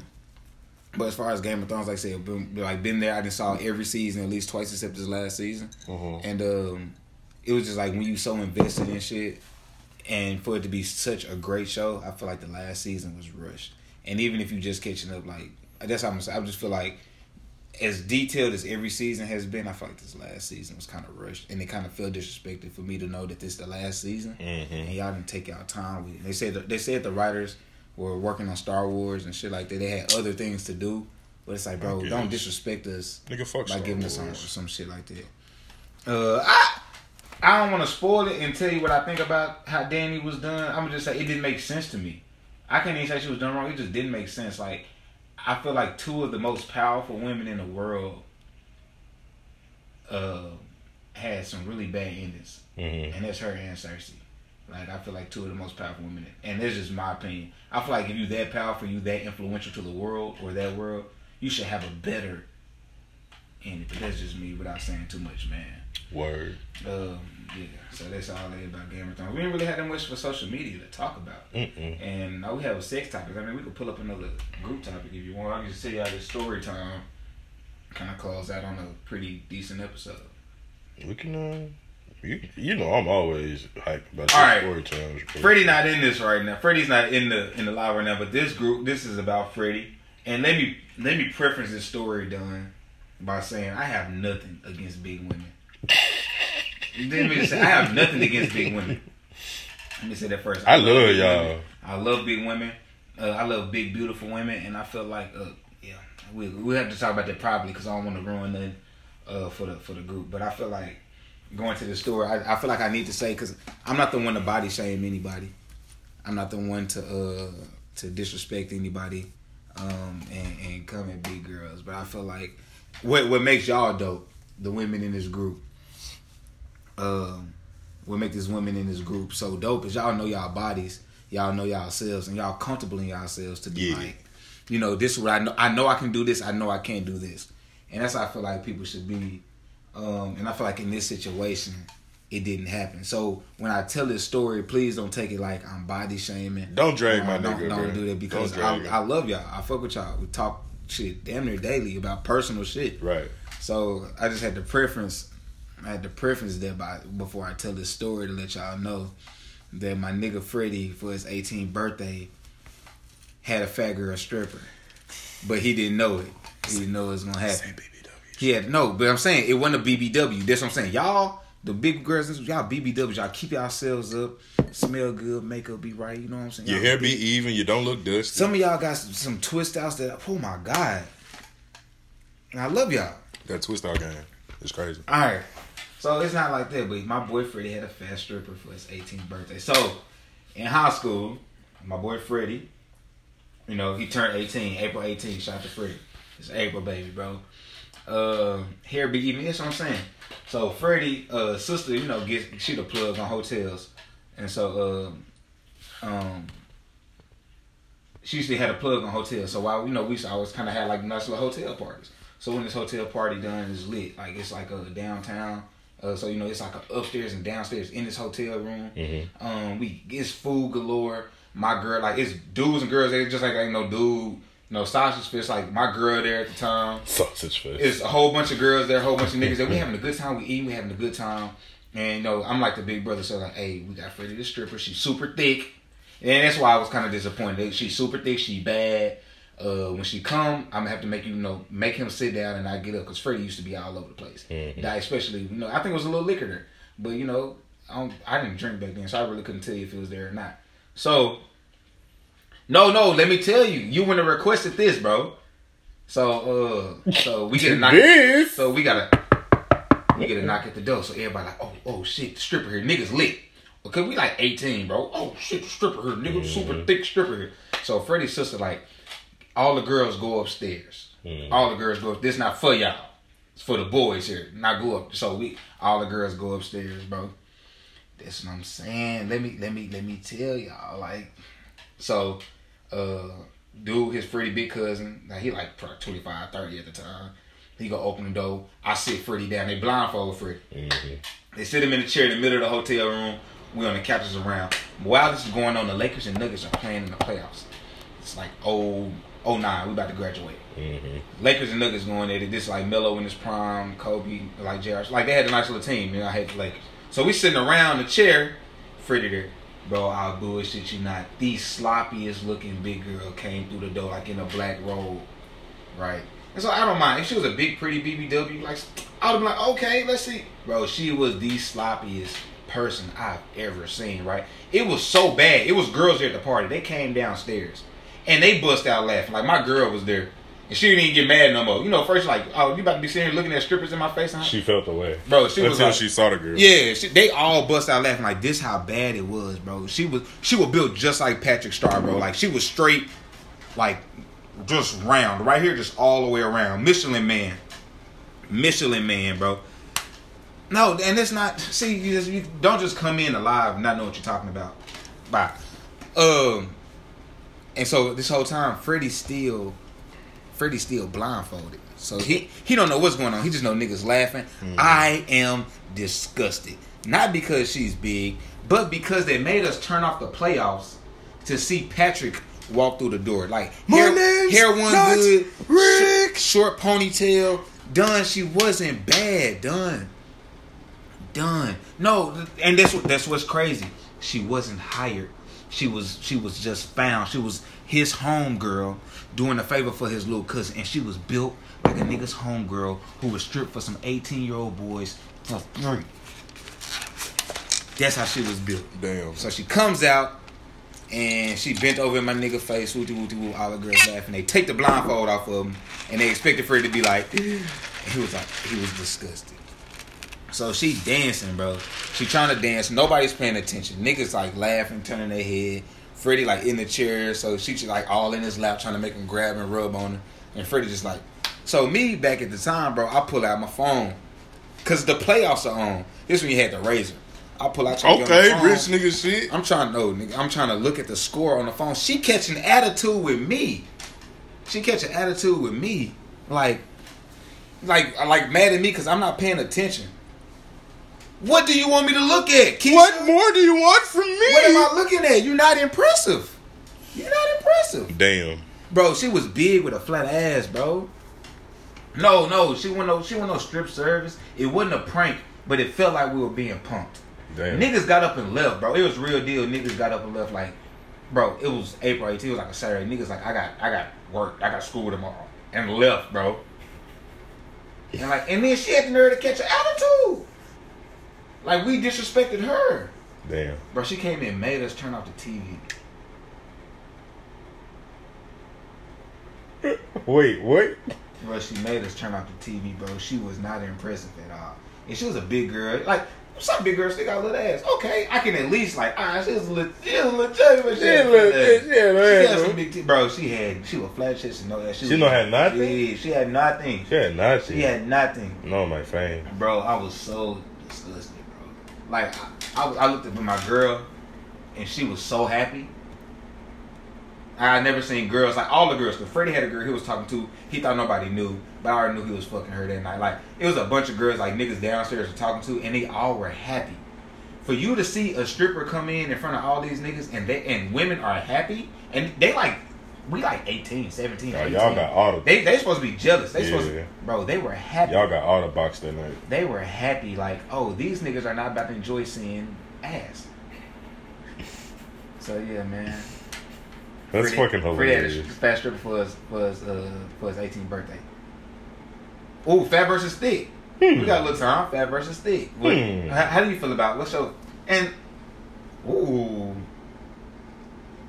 but as far as Game of Thrones, like I said, been, like been there. I just saw every season at least twice, except this last season. Mhm. And um, it was just like when you so invested in shit, and for it to be such a great show, I feel like the last season was rushed. And even if you just catching up, like that's how I'm. I just feel like as detailed as every season has been, I feel like this last season was kind of rushed, and it kind of felt disrespected for me to know that this is the last season, Mhm. and y'all didn't take y'all time with it. They said they said the writers were working on Star Wars and shit like that. They had other things to do, but it's like, bro, don't disrespect us nigga, fuck by Star giving us some some shit like that. Uh, I I don't want to spoil it and tell you what I think about how Dany was done. I'm gonna just say it didn't make sense to me. I can't even say she was done wrong. It just didn't make sense. Like I feel like two of the most powerful women in the world uh had some really bad endings, Mhm. and that's her and Cersei. Like I feel like two of the most powerful women, and this is my opinion. I feel like if you that powerful, you that influential to the world or that world, you should have a better ending. But that's just me, without saying too much, man. Word. Um, yeah, so that's all I about Game of Thrones. We didn't really have that much for social media to talk about. Mm-mm. And all we have was sex topics. I mean, we could pull up another group topic if you want. I can just tell y'all this story time. Kind of close out on a pretty decent episode. We can. Uh, you, you know, I'm always hyped about All right. story times. Freddie not in this right now. Freddie's not in the in the live right now. But this group, this is about Freddie. And let me let me preference this story done by saying I have nothing against big women. Let me just say I have nothing against big women. Let me say that first. I love big y'all. women. I love big women. Uh, I love big beautiful women, and I feel like uh, yeah, we we have to talk about that probably because I don't want to ruin nothing uh, for the for the group. But I feel like going to the store, I, I feel like I need to say because I'm not the one to body shame anybody. I'm not the one to uh to disrespect anybody um and, and come at big girls. But I feel like what what makes y'all dope, the women in this group, um, what make this women in this group so dope is y'all know y'all bodies, y'all know y'all selves, and y'all comfortable in yourselves to be Yeah. like, you know, this is what I know. I know I can do this. I know I can't do this, and that's how I feel like people should be. Um, and I feel like in this situation, it didn't happen. So when I tell this story, please don't take it like I'm body shaming. Don't drag my don't, nigga, Don't do that because I. I love y'all. I fuck with y'all. We talk shit damn near daily about personal shit. Right. So I just had the preference. I had to preference that by before I tell this story to let y'all know that my nigga Freddie for his 18th birthday had a fat girl stripper, but he didn't know it. He didn't know it was gonna happen. He had no, but I'm saying it wasn't a BBW. That's what I'm saying. Y'all, the big girls, y'all BBWs, y'all keep yourselves up, smell good, makeup be right. You know what I'm saying? Your Y'all hair be even. You don't look dusty. Some of y'all got some, some twist outs that oh my god, and I love y'all. that twist out game. It's crazy. All right, so it's not like that, but my boy Freddie had a fat stripper for his 18th birthday. So in high school, my boy Freddie, you know, he turned 18, April 18. Shout out to Freddie. It's April, baby, bro. Uh, hair be even. That's what I'm saying. So Freddie, uh, sister, you know, gets she the plug on hotels, and so uh, um, she usually had a plug on hotels. So while you know, we always kind of had like nice little hotel parties. So when this hotel party done is lit, like it's like a downtown. Uh, so you know, it's like a upstairs and downstairs in this hotel room. Um, we it's food galore. My girl, like it's dudes and girls. They just like ain't no dude, no sausage fist. Like my girl there at the time. Sausage face. It's a whole bunch of girls there, a whole bunch of niggas there. We having a good time. We eating. We having a good time. And you know, I'm like the big brother. So like, hey, we got Freddie the stripper. She's super thick. And that's why I was kind of disappointed. She's super thick. She bad. Uh, when she come, I'm gonna have to make you, you know make him sit down and I get up because Freddie used to be all over the place. That especially you know I think it was a little liquor there, but you know I don't, I didn't drink back then, so I really couldn't tell you if it was there or not. So no, no, let me tell you, you wouldn't have requested this, bro. So uh, so we get a knock. This? So we gotta we get a knock at the door. So everybody like, oh oh shit, the stripper here, niggas lit. Because we like 18, bro. Oh shit, the stripper here, nigga, super thick stripper here. So Freddie's sister like, all the girls go upstairs. All the girls go. This not for y'all. It's for the boys here. Not go up. So we all the girls go upstairs, bro. That's what I'm saying. Let me let me let me tell y'all. Like, so uh dude, his Freddie big cousin, Now he like probably 25, 30 at the time. He go open the door. I sit Freddie down. They blindfold Freddie. They sit him in the chair in the middle of the hotel room. We on the couches around. While this is going on, the Lakers and Nuggets are playing in the playoffs. It's like oh oh nine. We about to graduate. Mm-hmm. Lakers and Nuggets going at it. This like Melo in his prime, Kobe, like JR. Like they had a nice little team. You know, I hate the Lakers. So we sitting around the chair, Freddie. Bro, I'll bullshit you not. The sloppiest looking big girl came through the door like in a black robe. Right? And so I don't mind. If she was a big pretty BBW, like I would be like, okay, let's see. Bro, she was the sloppiest person I've ever seen, right? It was so bad. It was girls there at the party. They came downstairs and they bust out laughing. Like my girl was there. And she didn't even get mad no more. You know, first like, oh, you about to be sitting here looking at strippers in my face? Huh? She felt the way. Bro, she was Until like- she saw the girl. Yeah, she, they all bust out laughing like this. How bad it was, bro. She was she was built just like Patrick Star, bro. Like she was straight, like just round right here, just all the way around. Michelin man, Michelin man, bro. No, and it's not. See, you, just, you don't just come in alive and not know what you're talking about. Bye. Um, and so this whole time, Freddie still, Freddie still blindfolded. So he he don't know what's going on. He just know niggas laughing. Hmm. I am disgusted. Not because she's big, but because they made us turn off the playoffs to see Patrick walk through the door. Like My hair, hair one good, Rick. short, short ponytail. Done. She wasn't bad. Done. Done. No, and that's what that's what's crazy. She wasn't hired. She was she was just found. She was his homegirl doing a favor for his little cousin, and she was built like a nigga's homegirl who was stripped for some eighteen year old boys for free. That's how she was built. Damn. So she comes out and she bent over in my nigga face, wooty wooty woo, all the girls laughing. They take the blindfold off of him and they expected for it to be like, and he was like, he was disgusted. So she dancing, bro. She trying to dance. Nobody's paying attention. Niggas like laughing, turning their head. Freddie like in the chair, so she's like all in his lap, trying to make him grab and rub on her. And Freddie just like, so me back at the time, bro. I pull out my phone because the playoffs are on. This when you had the razor. I pull out. your phone. Okay, rich nigga shit. I'm trying to know, nigga. I'm trying to look at the score on the phone. She catching attitude with me. She catching attitude with me, like, like, like mad at me because I'm not paying attention. What do you want me to look at? Keisha? What more do you want from me? What am I looking at? You're not impressive. You're not impressive, Damn. bro. She was big with a flat ass, bro. No, no, she went no, she went no strip service. It wasn't a prank, but it felt like we were being punked. Damn. Niggas got up and left, bro. It was real deal. Niggas got up and left like, bro. It was April 18th. It was like a Saturday. Niggas like, I got, I got work. I got school tomorrow, and left, bro. And like, and then she had the nerve to catch an attitude. Like we disrespected her, Damn. bro. She came in and made us turn off the TV. Wait, what? Bro, she made us turn off the TV, bro. She was not impressive at all. And she was a big girl. Like, some big girls still got a little ass. Okay, I can at least, like, ah, she was a little, she was a little chubby, but she, She had a little- she had She had bro. some big titties. Bro, she had, she was flat chest and no ass. She was- don't have nothing? Yeah, she had nothing. She had nothing. She had nothing. No, my fame. Bro, I was so disgusted. Like, I, I, looked at my girl, and she was so happy. I never seen girls like all the girls. Cause Freddie had a girl he was talking to. He thought nobody knew, but I already knew he was fucking her that night. Like it was a bunch of girls like niggas downstairs were talking to, and they all were happy. For you to see a stripper come in in front of all these niggas, and they and women are happy, and they like we like 18, 17, Oh, 18. y'all got all the They they supposed to be jealous. They supposed to, bro. They were happy y'all got all the box that night. they were happy, like, oh, these niggas are not about to enjoy seeing ass. So yeah, man. That's fucking Freddie had a hilarious. fat stripper for his for his uh for his 18th birthday. Ooh, fat versus thick. We got a little time. Fat versus thick. What, Hmm. how, how do you feel about what's your and ooh,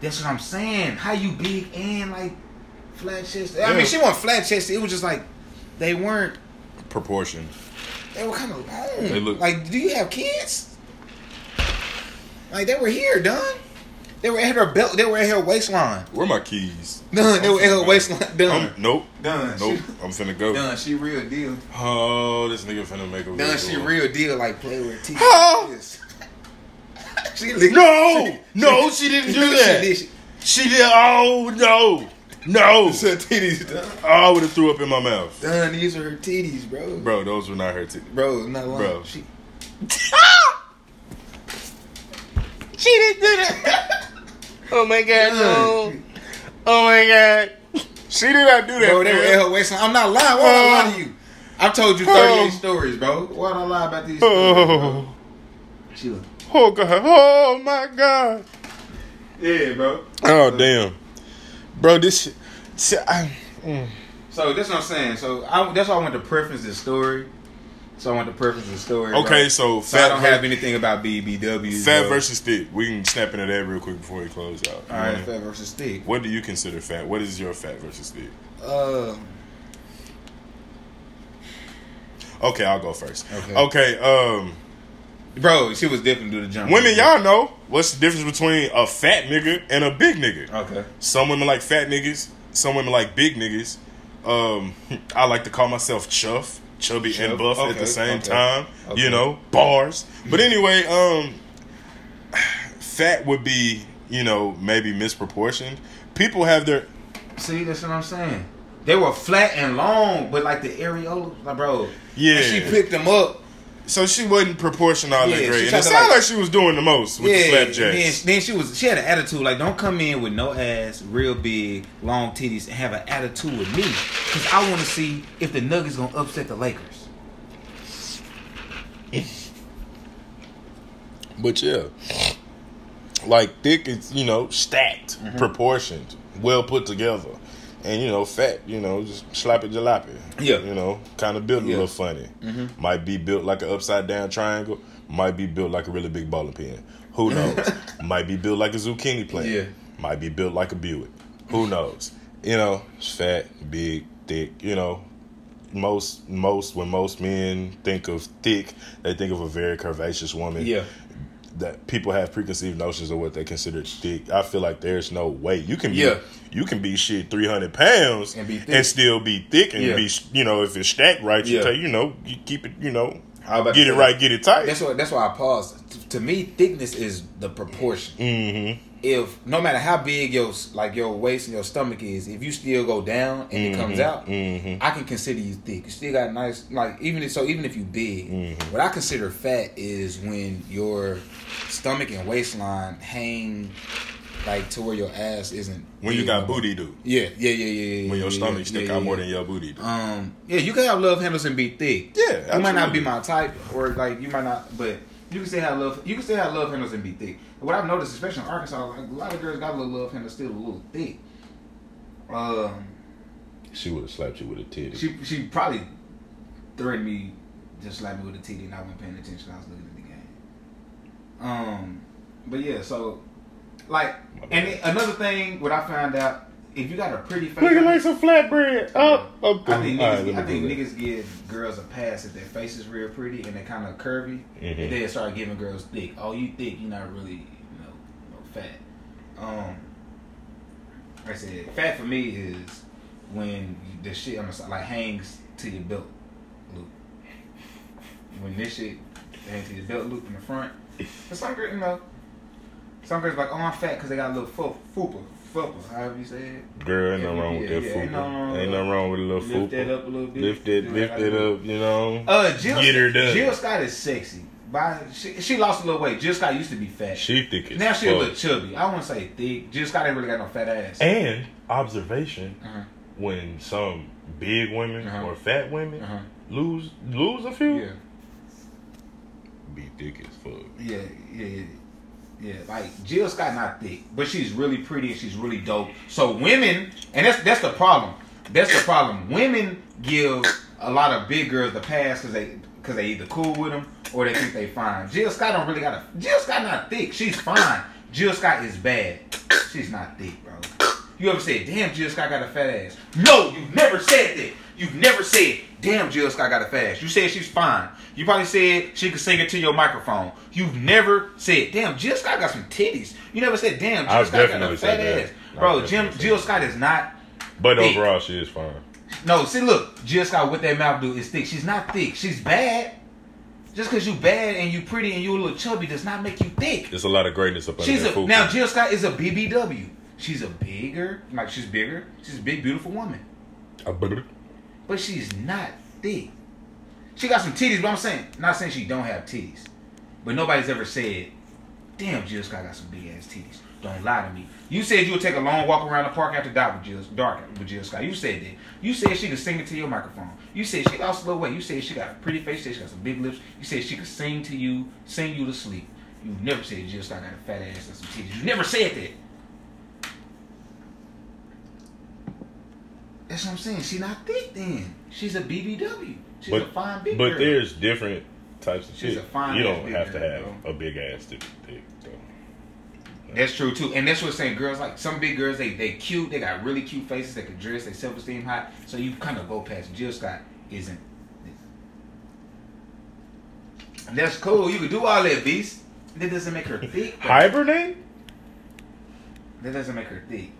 that's what I'm saying. How you big and like flat chested? I Yeah. mean, she wasn't flat chested. It was just like they weren't. Proportion. They were kind of long. They look- like, do you have kids? Like they were here, done. They were at her belt. They were at her waistline. Where my keys? Done. They I'm were at her waistline. Done. I'm- nope. Done. Nope. She, I'm finna go. done. She real deal. Oh, this nigga finna make a Done. She real deal. Like play with teeth. Like this. She licked- No! No, she didn't do that. She did. She, She did. Oh no, no! she her titties done. Oh, I would have threw up in my mouth, Done. These are her titties, bro. Bro, bro. Those were not her titties. it's not lying. Bro. She. She didn't do that. oh my god, Done. Oh my god. She did not do that. Bro, they were at her waistline. I'm not lying. Why would I lie to you? I've told you 38 Oh. stories, bro. Why would I lie about these stories? Bro? Oh, She was. Oh god. Oh my god. Yeah, bro. Oh damn, bro. This shit. See, I, mm. So that's what I'm saying. So I, that's why I want to preference this story. So I want to preference the story. Okay, bro. so so I fat don't have anything about BBW. fat versus thick. We can snap into that real quick before we close out. All right, fat versus thick. What do you consider fat? What is your fat versus thick? Uh, Okay, I'll go first. Okay. Okay. Um, bro, she was different to the jump. women, y'all know what's the difference between a fat nigga and a big nigga. Okay. Some women like fat niggas. Some women like big niggas. Um, I like to call myself chuff, chubby and Chuff, buff at the same okay, time. okay. You know, bars. But anyway, um, fat would be you know maybe misproportioned. People have their See, that's what I'm saying. They were flat and long, but like the areolas, like bro. Yeah. And she picked them up. So she wasn't proportioned all Yeah, that she great, and it sounded like- like she was doing the most with the yeah. flap and then, then she was she had an attitude like, don't come in with no ass, real big, long titties, and have an attitude with me, because I want to see if the Nuggets gonna upset the Lakers. But yeah, like thick is you know stacked, Mm-hmm. proportioned, well put together, and you know fat, you know just slappy jalopy. Yeah. you know kind of built a Yeah. little funny. Mm-hmm. Might be built like an upside down triangle. Might be built like a really big bowling pin. Who knows? might be built like a zucchini plant. Yeah. Might be built like a Buick. Who knows? You know, fat, big, thick. You know, most most when most men think of thick, they think of a very curvaceous woman Yeah. That people have preconceived notions of what they consider thick. I feel like there's no way you can be Yeah. you can be shit three hundred pounds And be thick. still be thick and Yeah. be you know if it's stacked right you Yeah. take you know you keep it you know I was about get it right that. get it tight. That's why that's why I paused. T- to me, thickness is the proportion. mm-hmm. If no matter how big your like your waist and your stomach is, if you still go down and it comes out, mhm. I can consider you thick. You still got nice like even if so even if you big, Mm-hmm. what I consider fat is when your stomach and waistline hang like to where your ass isn't. When you got booty do. Yeah, yeah, yeah, yeah, yeah. When your yeah, stomach yeah, stick out more than your booty do. Um, yeah, you can have love handles and be thick. Yeah, you might not be my type, or like you might not, but you can still have love. You can still have love handles and be thick. What I've noticed, especially in Arkansas, like a lot of girls got a little love handles still a little thick. Um, She would have slapped you with a titty. she she probably threatened me, just slapped me with a titty, and I wasn't paying attention. I was looking at the game. Um, but yeah, so like, and another thing, what I found out, if you got a pretty face, Looking like some flatbread. Up, up. I think, niggas, right, I think niggas give girls a pass if their face is real pretty and they're kind of curvy. Mhm. And then start giving girls thick. Oh, you thick? You're not really, you know, no fat. Um, like I said, fat for me is when the shit on the side like hangs to your belt loop. When this shit hangs to your belt loop in the front. But some girls, you know, some girls like, oh, I'm fat because they got a little fupa, fupa, however you say it. Girl, ain't nothing wrong with that yeah, ain't fupa. nothing wrong Ain't with nothing wrong with a little fupa. Lift that up a little bit. Lift it, lift it up, you know. Uh, Jill, Get her done. Jill Scott is sexy. By she, she lost a little weight. Jill Scott used to be fat. She thick as now she a little chubby. I wouldn't say thick. Jill Scott ain't really got no fat ass. And observation, Uh-huh. when some big women Uh-huh. or fat women Uh-huh. lose lose a few, Yeah, be thick as fuck. yeah, yeah, yeah. Yeah, like Jill Scott not thick, but she's really pretty and she's really dope. So women, and that's that's the problem. That's the problem. Women give a lot of big girls the pass because they because they either cool with them or they think they fine. Jill Scott don't really got a. Jill Scott not thick. She's fine. Jill Scott is bad. She's not thick, bro. You ever said, "Damn, Jill Scott got a fat ass"? No, you never said that. You've never said, "Damn, Jill Scott got a fat ass." You said she's fine. You probably said she could sing it to your microphone. You've never said, "Damn, Jill Scott got some titties." You never said, "Damn, Jill I've Scott got a fat that. ass." I've Bro, Jim Jill. Scott is not. But Thick. overall, she is fine. No, see, look, Jill Scott with that mouth do is thick. She's not thick. She's bad. Just because you bad and you pretty and you a little chubby does not make you thick. There's a lot of greatness up under She's that a now Jill Scott is a BBW. She's a bigger, like she's bigger. She's a big, beautiful woman, A brr. But she's not thick. She got some titties, but I'm saying, not saying she don't have titties, but nobody's ever said, "Damn, Jill Scott got some big ass titties." Don't lie to me. You said you would take a long walk around the park after dark with Jill, dark with Jill Scott. You said that. You said she could sing it to your microphone. You said she lost a little weight. You said she got a pretty face. You said she got some big lips. You said she could sing to you, sing you to sleep. You never said Jill Scott got a fat ass and some titties. You never said that. That's what I'm saying. She not thick then. She's a BBW. She's But a fine big but girl. there's different types of She's shit. a fine you don't have to have a big ass to be thick. So. That's true too, and that's what I'm saying. Girls like some big girls, they they cute, they got really cute faces, they can dress, they self esteem high. So you kind of go past. Jill Scott isn't. That's cool. You can do all that, beast. That doesn't make her thick. though. Hibernate? That doesn't make her thick.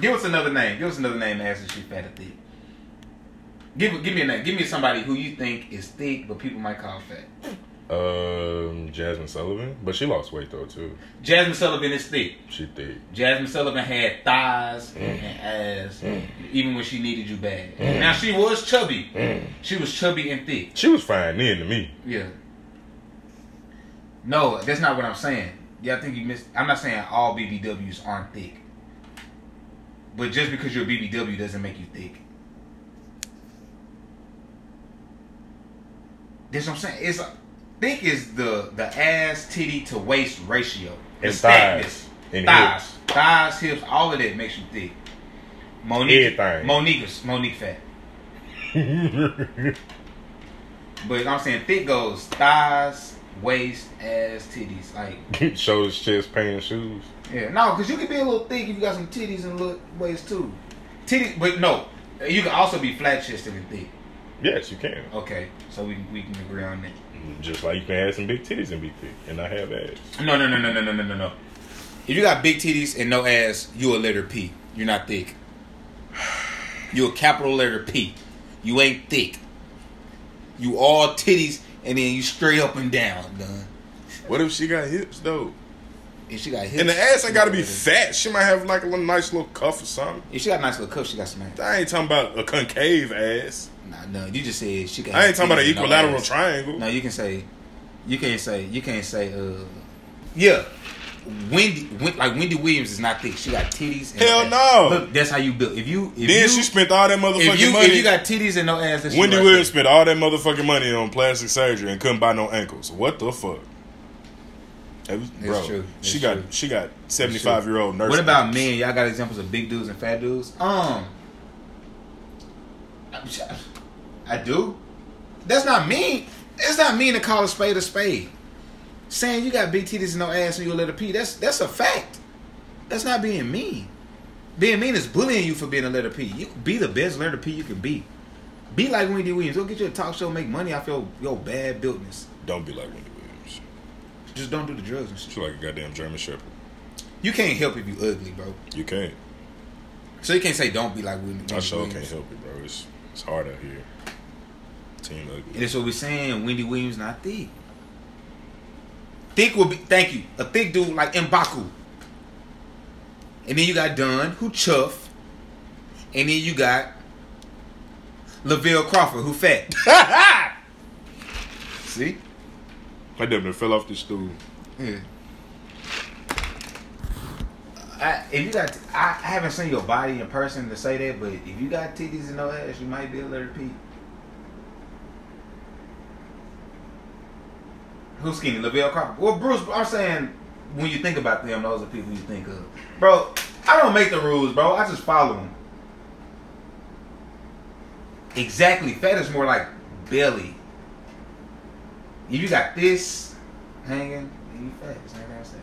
Give us another name. Give us another name. Ask if she fat or thick. Give give me a name. Give me somebody who you think is thick, but people might call fat. Um, Jazmine Sullivan, but she lost weight though too. Jazmine Sullivan is thick. She thick. Jazmine Sullivan had thighs Mm. and ass, even when she needed you bad. Now she was chubby. She was chubby and thick. She was fine then to me. Yeah. No, that's not what I'm saying. Yeah, I think you missed. I'm not saying all BBWs aren't thick, but just because you're a BBW doesn't make you thick. That's what I'm saying. It's thick is the the ass titty to waist ratio. Stackness. thighs. Thighs, hips. thighs, hips, all of that makes you thick. Mo'Nique, Everything. Mo'Nique, is- Mo'Nique fat. But I'm saying thick goes thighs, waist, ass, titties. Like, Shoulders, chest, pants, shoes. Yeah, no, because you can be a little thick if you got some titties and little waist too. Titties, but no, you can also be flat chested and thick. Yes, you can. Okay, so we we can agree on that. Mm, just like you can have some big titties and be thick, and I have ass. No, no, no, no, no, no, no, no, no. If you got big titties and no ass, you a letter P. You're not thick. You a capital letter P. You ain't thick. You all titties and then you straight up and down, done. What if she got hips though? If she got hips, And the ass ain't got to be fat. She might have like a little nice little cuff or something. If she got a nice little cuff, she got some ass. I ain't talking about a concave ass. Nah, no, you just said she got. I ain't talking about an and no equilateral triangle. No, you can say, you can't say, you can't say, uh, yeah. Wendy, Wen- like Wendy Williams is not thick. She got titties. And Hell ass. no. Look, that's how you build. If you, if Then you, she spent all that motherfucking if you, money. if you got titties and no ass, Wendy right Williams there. spent all that motherfucking money on plastic surgery and couldn't buy no ankles. What the fuck? That was- bro, true. she It's got true. she got seventy five year old nurse. What about men? Y'all got examples of big dudes and fat dudes? Um, I, do. That's not mean. It's not mean to call a spade a spade. Saying you got big titties and no ass and you a little P. That's that's a fact. That's not being mean. Being mean is bullying you for being a letter P. You can be the best letter P you can be. Be like Wendy Williams. Go get you a talk show, make money off your your bad buildness. Don't be like Wendy. Just don't do the drugs and shit. She's like a goddamn German Shepherd. You can't help if you ugly, bro. You can't. So you can't say don't be like Wendy, I sure Williams. can't help it, bro. It's it's hard out here. Team And ugly. that's what we're saying. Wendy Williams not thick. Thick will be thank you. A thick dude like M'Baku. And then you got Dunn, who chuff. And then you got Lavell Crawford, who fat. See? I near fell off the stool. Yeah. I, if you got, I, I haven't seen your body in person to say that, but if you got titties and no ass, you might be a letter P. Who's skinny? Lavell Crawford. Well, Bruce, I'm saying when you think about them, those are people you think of. Bro, I don't make the rules, bro. I just follow them. Exactly. Fat is more like belly. If you got this hanging, you not what I'm saying.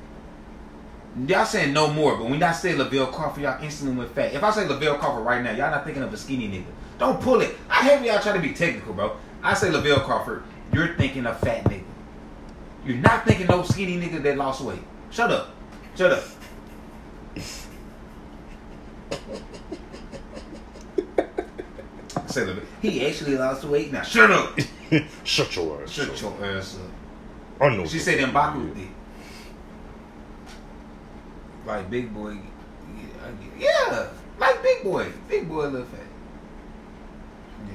Y'all saying no more, but when y'all say Lavell Crawford, y'all instantly went fat. If I say Lavell Crawford right now, y'all not thinking of a skinny nigga. Don't pull it. I hate when y'all try to be technical, bro. I say Lavell Crawford, you're thinking of fat nigga. You're not thinking no skinny nigga that lost weight. Shut up. Shut up. I say Lavell. He actually lost weight. Now shut up. Shut your ass. Shut your ass up. I know. She said M'Baku did. Like big boy. yeah, Yeah, like big boy. Big boy, little fat. Yeah.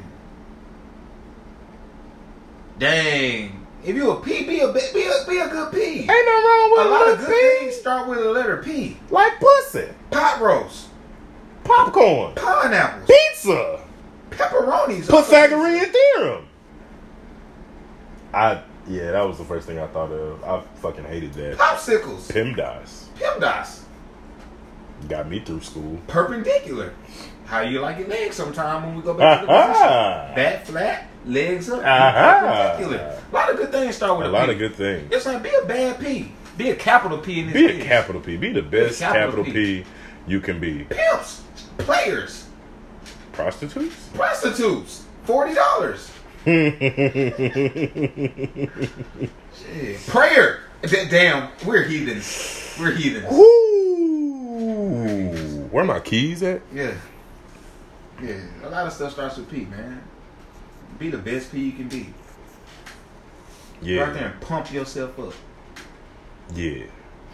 Dang. If you a P, be a be a, be a good P. Ain't nothing wrong with A lot of good thing. things start with a letter P. Like pussy, Pot roast, popcorn, pineapples, pizza, pepperonis. Pythagorean theorem. I yeah, that was the first thing I thought of. I fucking hated that. Popsicles. PEMDAS PEMDAS. got me through school. Perpendicular. How you like your legs sometime when we go back to the uh-huh. position? Back flat, legs up, Aha. perpendicular. A lot of good things start with A a, lot P. of good things. It's like be a bad P. Be a capital P in this Be a biz. capital P. Be the best capital capital, P. P. you can be. Pimps, players, Prostitutes? prostitutes, forty dollars. Prayer. Damn, we're heathens. We're heathens. Ooh. Where my keys at? Yeah. Yeah. A lot of stuff starts with P, man. Be the best P you can be. Yeah. Out there and pump yourself up. Yeah.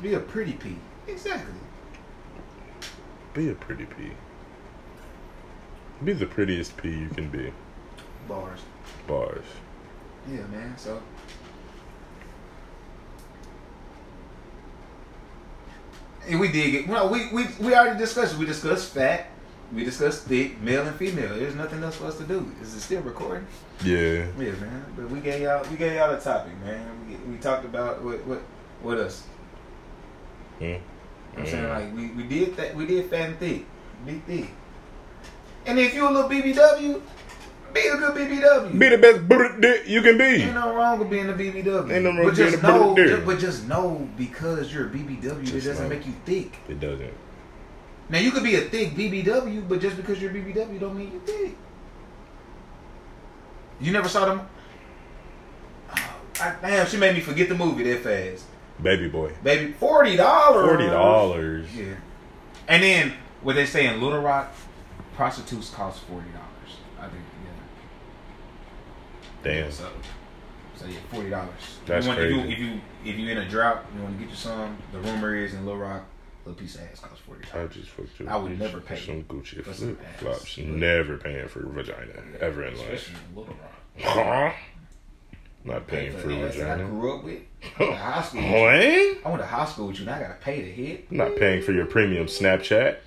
Be a pretty P. Exactly. Be a pretty P. Be the prettiest P you can be. Bars. Bars. Yeah, man. So. And we did get. Well, we, we we already discussed. We discussed fat. We discussed thick, male and female. There's nothing else for us to do. Is it still recording? Yeah. Yeah, man. But we gave y'all we gave y'all the topic, man. We, we talked about what what what else. Mm. I'm saying Mm. like we, we did that we did fat and thick, be thick. And if you a little BBW, be a good BBW. Be the best you can be. Ain't nothing wrong with being a BBW. Ain't nothing wrong but with being just a know, BBW. ju- but just know because you're a BBW, it doesn't know. make you thick. It doesn't. Now you could be a thick BBW, but just because you're BBW don't mean you're thick. You never saw them. Oh, I, damn, she made me forget the movie that fast. Baby boy. Baby, forty dollars. Forty dollars. Yeah. And then what they say in Little Rock, prostitutes cost forty dollars. I. Damn. So, so yeah, forty dollars. That's you want, If you, crazy. if you if you in a drought, you want to get you some. The rumor is in Little Rock, a little piece of ass costs forty I dollars. just fucked you. I would never pay some Gucci for some flip ass. flops. Never paying for vagina ever in life. Especially in Little Rock. Huh? Not paying for the a ass that I grew up with. I went to high school. with. What? I went to high school with you. Now I gotta pay to hit. I'm not paying for your premium Snapchat.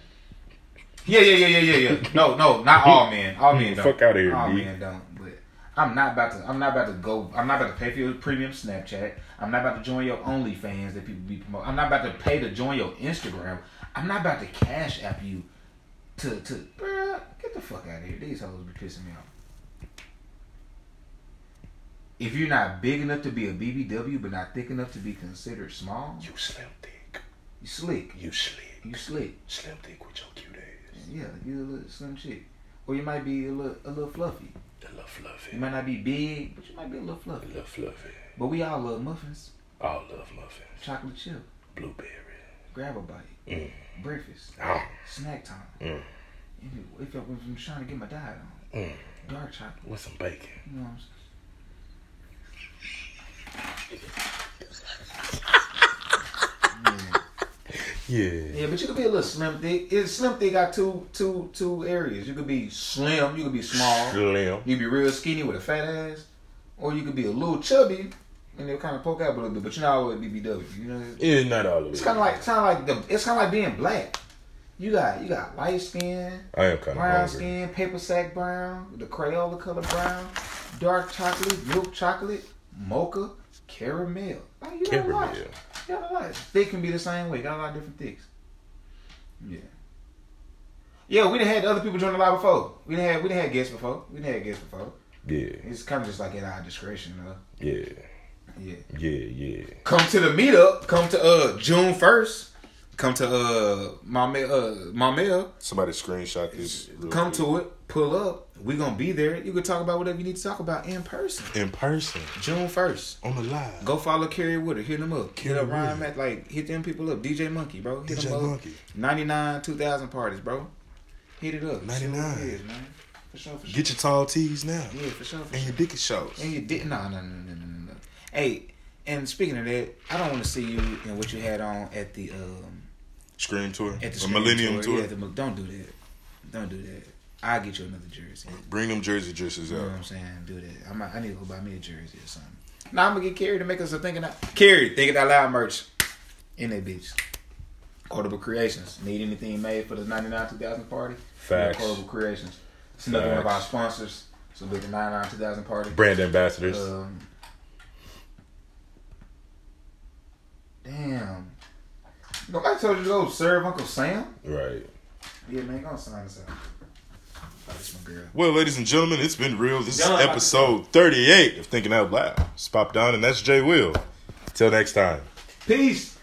Yeah, yeah, yeah, yeah, yeah, yeah. No, no, not all men. All men don't. Fuck outta here, All D. men don't. I'm not about to. I'm not about to go. I'm not about to pay for your premium Snapchat. I'm not about to join your OnlyFans that people be promoting. I'm not about to pay to join your Instagram. I'm not about to cash app you to to. Bruh, get the fuck out of here. These hoes be pissing me off. If you're not big enough to be a BBW, but not thick enough to be considered small, You slim thick. you slick. You slick. You slick. Slim thick with your cute ass. Yeah, you a little slim chick. Or you might be a little a little fluffy. A little fluffy. You might not be big, but you might be a little fluffy. A little fluffy. But we all love muffins, All love muffins. chocolate chip, Blueberry. grab a bite, Mm. breakfast, Ah. snack time. Mm. If, I- I'm trying to get my diet on, Mm. dark chocolate. With some bacon. You know what I'm saying? Yeah. Yeah, but you could be a little slim thick. It's slim thick got two two two areas. You could be slim, you could be small. Slim. You could be real skinny with a fat ass, or you could be a little chubby and they'll kind of poke out a little bit. But you're not always BBW. You know, Yeah, not all of it. it's kind of like it's kind of like the it's kind of like being black. You got you got light skin, I am kind of brown hungry. skin, paper sack brown, the Crayola color brown, dark chocolate, milk chocolate, mocha, caramel. Like, you got a lot. Caramel. Got a lot. Thick can be the same way. Got a lot of different thicks. Yeah. Yeah, we done had other people join the live before. We done had we done had guests before. We done had guests before. Yeah. It's kind of just like at our discretion, though. Yeah. Yeah. Yeah. Yeah. Come to the meetup. Come to uh June first. Come to uh my ma- uh my mail. Somebody screenshot this. Come quick. to it. Pull up. We gonna be there. You can talk about whatever you need to talk about in person. in person June first. on the live. Go follow Kerry Woodard. Hit them up. Kerry hit up Ryan Matt. Like hit them people up. DJ Monkey, bro. Hit DJ them up. Monkey. 99, 2000 parties, bro. Hit it up. 99. See what it is, man. For sure, for sure. Get your tall tees now. yeah, for sure, for And sure. your dicky shows. And your dick. No, no, no, no, no, no, no. Hey, and speaking of that, I don't want to see you in what you had on at the um Scream tour. at the Scream Millennium tour. Yeah, the, don't do that. Don't do that. I'll get you another jersey. Bring them jersey dresses You know out. what I'm saying? Do that. I might. I need to go buy me a jersey or something. Now I'm gonna get Carrie to make us a thinking out. Carrie, thinking out loud merch in that bitch. Quotable Creations. Need anything made for the 99 2000 party? Facts. Quotable Creations. It's another one of our sponsors. So with the 99 2000 party. Brand ambassadors. Um, damn. Nobody told you to go serve Uncle Sam? right. Yeah, man, go sign us out. Oh, that's my girl. Well, ladies and gentlemen, it's been real. This is Gentlemen, episode 38 of Thinking Out Loud. It's Pop Down, and that's Jay Will. Till next time. Peace.